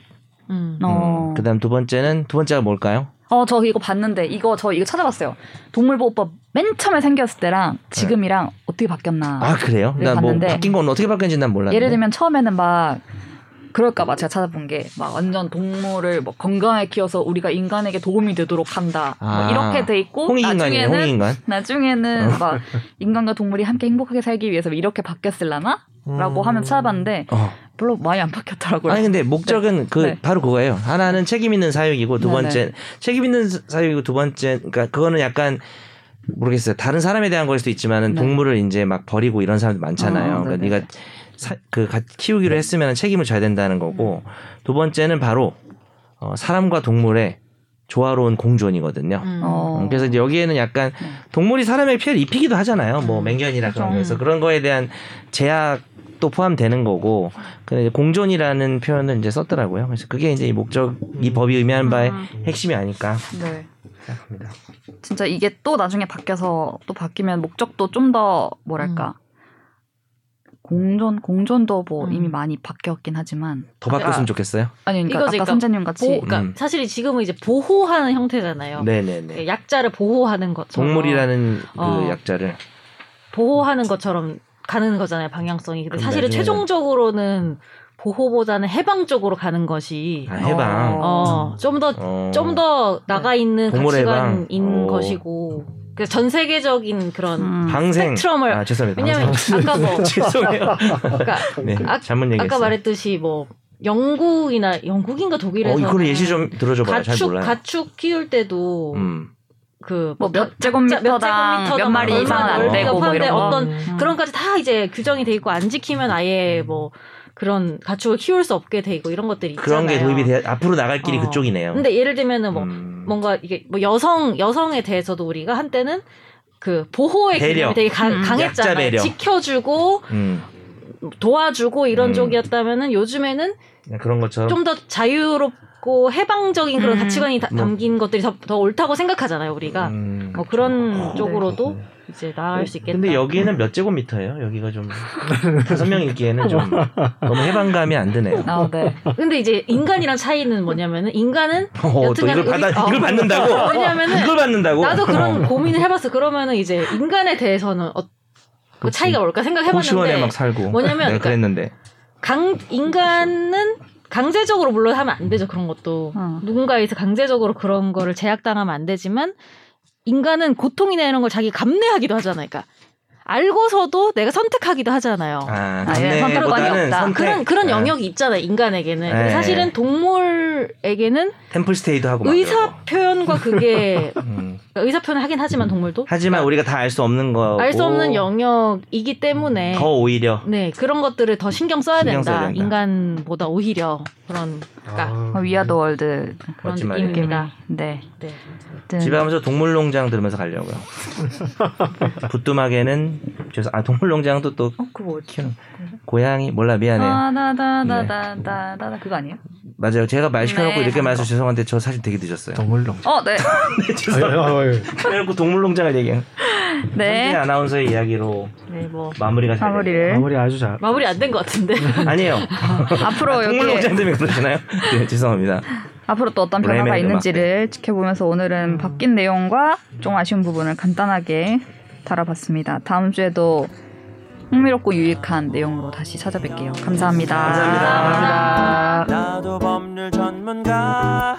[SPEAKER 2] 음.
[SPEAKER 1] 어.
[SPEAKER 3] 음, 그다음 두 번째는 두 번째가 뭘까요?
[SPEAKER 1] 어 저 이거 봤는데 이거 저 이거 찾아봤어요. 동물보호법 맨 처음에 생겼을 때랑 지금이랑 어떻게 바뀌었나?
[SPEAKER 3] 아 그래요?
[SPEAKER 1] 네,
[SPEAKER 3] 난뭐
[SPEAKER 1] 봤는데
[SPEAKER 3] 바뀐 건 어떻게 바뀌었는지 난 몰랐는데.
[SPEAKER 1] 예를 들면 처음에는 막 그럴까봐 제가 찾아본 게 막 완전 동물을 뭐 건강하게 키워서 우리가 인간에게 도움이 되도록 한다 뭐
[SPEAKER 3] 아,
[SPEAKER 1] 이렇게 돼 있고
[SPEAKER 3] 홍익인간이에요.
[SPEAKER 1] 나중에는
[SPEAKER 3] 홍익인간.
[SPEAKER 1] 나중에는 막 인간과 동물이 함께 행복하게 살기 위해서 이렇게 바뀌었을라나? 라고 하면 찾아봤는데
[SPEAKER 3] 어.
[SPEAKER 1] 별로 많이 안 바뀌었더라고요.
[SPEAKER 3] 아니 근데 목적은 그
[SPEAKER 1] 네.
[SPEAKER 3] 바로 그거예요. 하나는 책임 있는 사육이고 두
[SPEAKER 1] 네네.
[SPEAKER 3] 번째 책임 있는 사육이고 두 번째 그러니까 그거는 약간 모르겠어요. 다른 사람에 대한 걸 수도 있지만은
[SPEAKER 1] 네.
[SPEAKER 3] 동물을 이제 막 버리고 이런 사람들 많잖아요.
[SPEAKER 1] 어,
[SPEAKER 3] 그러니까
[SPEAKER 1] 네네.
[SPEAKER 3] 네가 사, 그 가- 키우기로 했으면 책임을 져야 된다는 거고 두 번째는 바로 어, 사람과 동물의 조화로운 공존이거든요.
[SPEAKER 2] 음.
[SPEAKER 1] 어.
[SPEAKER 3] 음, 그래서 이제 여기에는 약간
[SPEAKER 1] 네.
[SPEAKER 3] 동물이 사람에게 피해를 입히기도 하잖아요. 뭐
[SPEAKER 2] 음.
[SPEAKER 3] 맹견이나 그런
[SPEAKER 1] 그죠.
[SPEAKER 3] 거에서 그런 거에 대한 제약도 포함되는 거고 근데 이제 공존이라는 표현을 이제 썼더라고요. 그래서 그게 이제 이 목적 이 법이 의미하는 바의
[SPEAKER 1] 음.
[SPEAKER 3] 핵심이 아닐까
[SPEAKER 1] 네.
[SPEAKER 3] 생각합니다.
[SPEAKER 1] 진짜 이게 또 나중에 바뀌어서 또 바뀌면 목적도 좀 더 뭐랄까 공존 공존도 뭐
[SPEAKER 2] 음.
[SPEAKER 1] 이미 많이 바뀌었긴 하지만
[SPEAKER 3] 더 바뀌었으면
[SPEAKER 1] 아,
[SPEAKER 3] 좋겠어요.
[SPEAKER 1] 아니 그러니까
[SPEAKER 2] 이거지,
[SPEAKER 1] 아까
[SPEAKER 2] 그러니까
[SPEAKER 1] 선재님 같이
[SPEAKER 2] 보, 그러니까
[SPEAKER 3] 음.
[SPEAKER 2] 사실 지금은 이제 보호하는 형태잖아요.
[SPEAKER 3] 네네네.
[SPEAKER 2] 약자를 보호하는 것처럼
[SPEAKER 3] 동물이라는 그
[SPEAKER 2] 어.
[SPEAKER 3] 약자를
[SPEAKER 2] 보호하는 것처럼 가는 거잖아요 방향성이. 근데
[SPEAKER 3] 그럼
[SPEAKER 2] 사실은 최종적으로는 보호보다는 해방 쪽으로 가는 것이
[SPEAKER 3] 아, 해방.
[SPEAKER 2] 어, 좀더 좀더
[SPEAKER 3] 어.
[SPEAKER 2] 나가 있는 가치관인
[SPEAKER 3] 해방. 어.
[SPEAKER 2] 것이고 그래서 전 세계적인 그런
[SPEAKER 1] 음.
[SPEAKER 3] 방생.
[SPEAKER 2] 스펙트럼을
[SPEAKER 3] 아 죄송합니다.
[SPEAKER 2] 왜냐면. 아까 뭐
[SPEAKER 3] 죄송해요.
[SPEAKER 2] 그러니까
[SPEAKER 3] 네,
[SPEAKER 2] 아-
[SPEAKER 3] 잘못 얘기했어요.
[SPEAKER 2] 아까 말했듯이 뭐 영국이나 영국인가
[SPEAKER 3] 어,
[SPEAKER 2] 독일에서
[SPEAKER 3] 이거를 예시 좀 들어줘봐요. 잘
[SPEAKER 2] 가축
[SPEAKER 3] 몰라요.
[SPEAKER 2] 가축 키울 때도
[SPEAKER 3] 음.
[SPEAKER 1] 그뭐몇 제곱미터당
[SPEAKER 2] 몇
[SPEAKER 1] 몇 마리
[SPEAKER 2] 얼마나
[SPEAKER 1] 이상은 안 되고 뭐 이런 거.
[SPEAKER 2] 어떤
[SPEAKER 1] 음.
[SPEAKER 2] 그런 까지 다 이제 규정이 돼 있고 안 지키면 아예 뭐 그런 가축을 키울 수 없게 돼 있고 이런 것들이 있잖아요.
[SPEAKER 3] 그런 게 도입이 돼 앞으로 나갈 길이
[SPEAKER 2] 어.
[SPEAKER 3] 그쪽이네요.
[SPEAKER 2] 근데 예를 들면은 뭐
[SPEAKER 3] 음.
[SPEAKER 2] 뭔가 이게 뭐 여성 여성에 대해서도 우리가 한때는 그 보호의. 개념이 되게 가-
[SPEAKER 1] 음.
[SPEAKER 2] 강했잖아요. 지켜주고
[SPEAKER 3] 음.
[SPEAKER 2] 도와주고 이런
[SPEAKER 3] 음.
[SPEAKER 2] 쪽이었다면은 요즘에는
[SPEAKER 3] 그런 것처럼
[SPEAKER 2] 좀 더 자유롭고 해방적인 그런
[SPEAKER 1] 음.
[SPEAKER 2] 가치관이 다-
[SPEAKER 3] 뭐.
[SPEAKER 2] 담긴 것들이 더, 더 옳다고 생각하잖아요, 우리가.
[SPEAKER 3] 음,
[SPEAKER 2] 뭐 그런
[SPEAKER 3] 어,
[SPEAKER 2] 쪽으로도
[SPEAKER 4] 네.
[SPEAKER 2] 이제 나아갈 수 있겠다.
[SPEAKER 3] 근데 여기는 몇 제곱미터예요? 여기가 좀 다섯 명 있기에는 좀 너무 해방감이 안 드네요.
[SPEAKER 1] 아, 네.
[SPEAKER 2] 근데 이제 인간이랑 차이는 뭐냐면은 인간은
[SPEAKER 3] 어, 또 이걸 받아
[SPEAKER 2] 우리- 어.
[SPEAKER 3] 이걸 받는다고?
[SPEAKER 2] 왜냐면은
[SPEAKER 3] 이걸 받는다고?
[SPEAKER 2] 나도 그런
[SPEAKER 3] 어.
[SPEAKER 2] 고민을 해봤어. 그러면은 이제 인간에 대해서는 어, 그. 차이가 뭘까 생각해봤는데
[SPEAKER 3] 막 살고.
[SPEAKER 2] 뭐냐면
[SPEAKER 3] 내가
[SPEAKER 2] 그러니까
[SPEAKER 3] 그랬는데
[SPEAKER 2] 강 인간은 강제적으로 물론 하면 안 되죠 그런 것도
[SPEAKER 1] 어.
[SPEAKER 2] 누군가에서 강제적으로 그런 거를 제약당하면 안 되지만 인간은 고통이나 이런 걸 자기 감내하기도 하잖아요. 그러니까 알고서도 내가 선택하기도 하잖아요.
[SPEAKER 3] 아,
[SPEAKER 1] 아, 예, 선택권이 없다.
[SPEAKER 3] 선택.
[SPEAKER 2] 그런 그런
[SPEAKER 3] 아,
[SPEAKER 2] 영역이 있잖아요 인간에게는
[SPEAKER 3] 네.
[SPEAKER 2] 사실은 동물에게는
[SPEAKER 3] 템플 스테이도 하고 막
[SPEAKER 2] 의사. 표현과 그게
[SPEAKER 3] 음.
[SPEAKER 2] 의사 표현을 하긴 하지만 동물도
[SPEAKER 3] 하지만 우리가 다 알 수 없는 거.
[SPEAKER 2] 알 수 없는 영역이기 때문에
[SPEAKER 3] 더 오히려
[SPEAKER 2] 네 그런 것들을 더 신경 써야
[SPEAKER 3] 신경
[SPEAKER 2] 된다.
[SPEAKER 3] 써야 된다.
[SPEAKER 2] 인간보다 오히려 그런 그러니까
[SPEAKER 1] We are the world
[SPEAKER 2] 그런
[SPEAKER 3] 멋진 말이에요.
[SPEAKER 2] 느낌입니다.
[SPEAKER 1] 네.
[SPEAKER 2] 네.
[SPEAKER 1] 아무튼
[SPEAKER 3] 집에 가면서 동물농장 들으면서 가려고요. 부뚜막에는 죄송 아 동물농장도 또
[SPEAKER 1] 어, 그거 뭐지?
[SPEAKER 3] 키우는 고양이 몰라 미안해요.
[SPEAKER 1] 다다다다다다다 그거 아니에요?
[SPEAKER 3] 맞아요. 제가 말 시켜놓고
[SPEAKER 1] 네,
[SPEAKER 3] 이렇게 말해서. 죄송한데 저 사실 되게 늦었어요.
[SPEAKER 4] 동물농.
[SPEAKER 1] 어, 네.
[SPEAKER 3] 그래놓고 동물농장을 얘기한 현재
[SPEAKER 1] 네.
[SPEAKER 3] 아나운서의 이야기로
[SPEAKER 2] 네, 뭐
[SPEAKER 3] 마무리가 잘
[SPEAKER 1] 마무리를
[SPEAKER 4] 마무리 아주 잘.
[SPEAKER 2] 마무리 안 된 것 같은데.
[SPEAKER 3] 아니에요.
[SPEAKER 1] 앞으로 여기
[SPEAKER 3] 동물농장 때문에 그러시나요? 네, 죄송합니다.
[SPEAKER 1] 앞으로 또 어떤 변화가
[SPEAKER 3] 레멘
[SPEAKER 1] 있는지를 지켜보면서 오늘은 바뀐 내용과 좀 아쉬운 부분을 간단하게 다뤄봤습니다. 다음 주에도 흥미롭고 유익한 내용으로 다시 찾아뵐게요. 감사합니다.
[SPEAKER 3] 감사합니다.
[SPEAKER 5] 나도 법률 전문가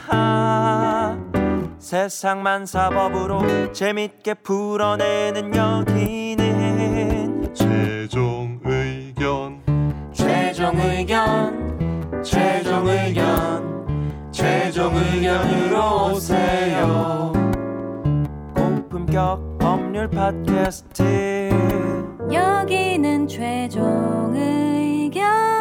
[SPEAKER 5] 세상만 사법으로 재밌게 풀어내는 여기는
[SPEAKER 6] 최종 의견
[SPEAKER 5] 최종 의견 최종 의견 최종 의견으로 오세요 본격 법률 팟캐스트.
[SPEAKER 7] 여기는 최종 의견.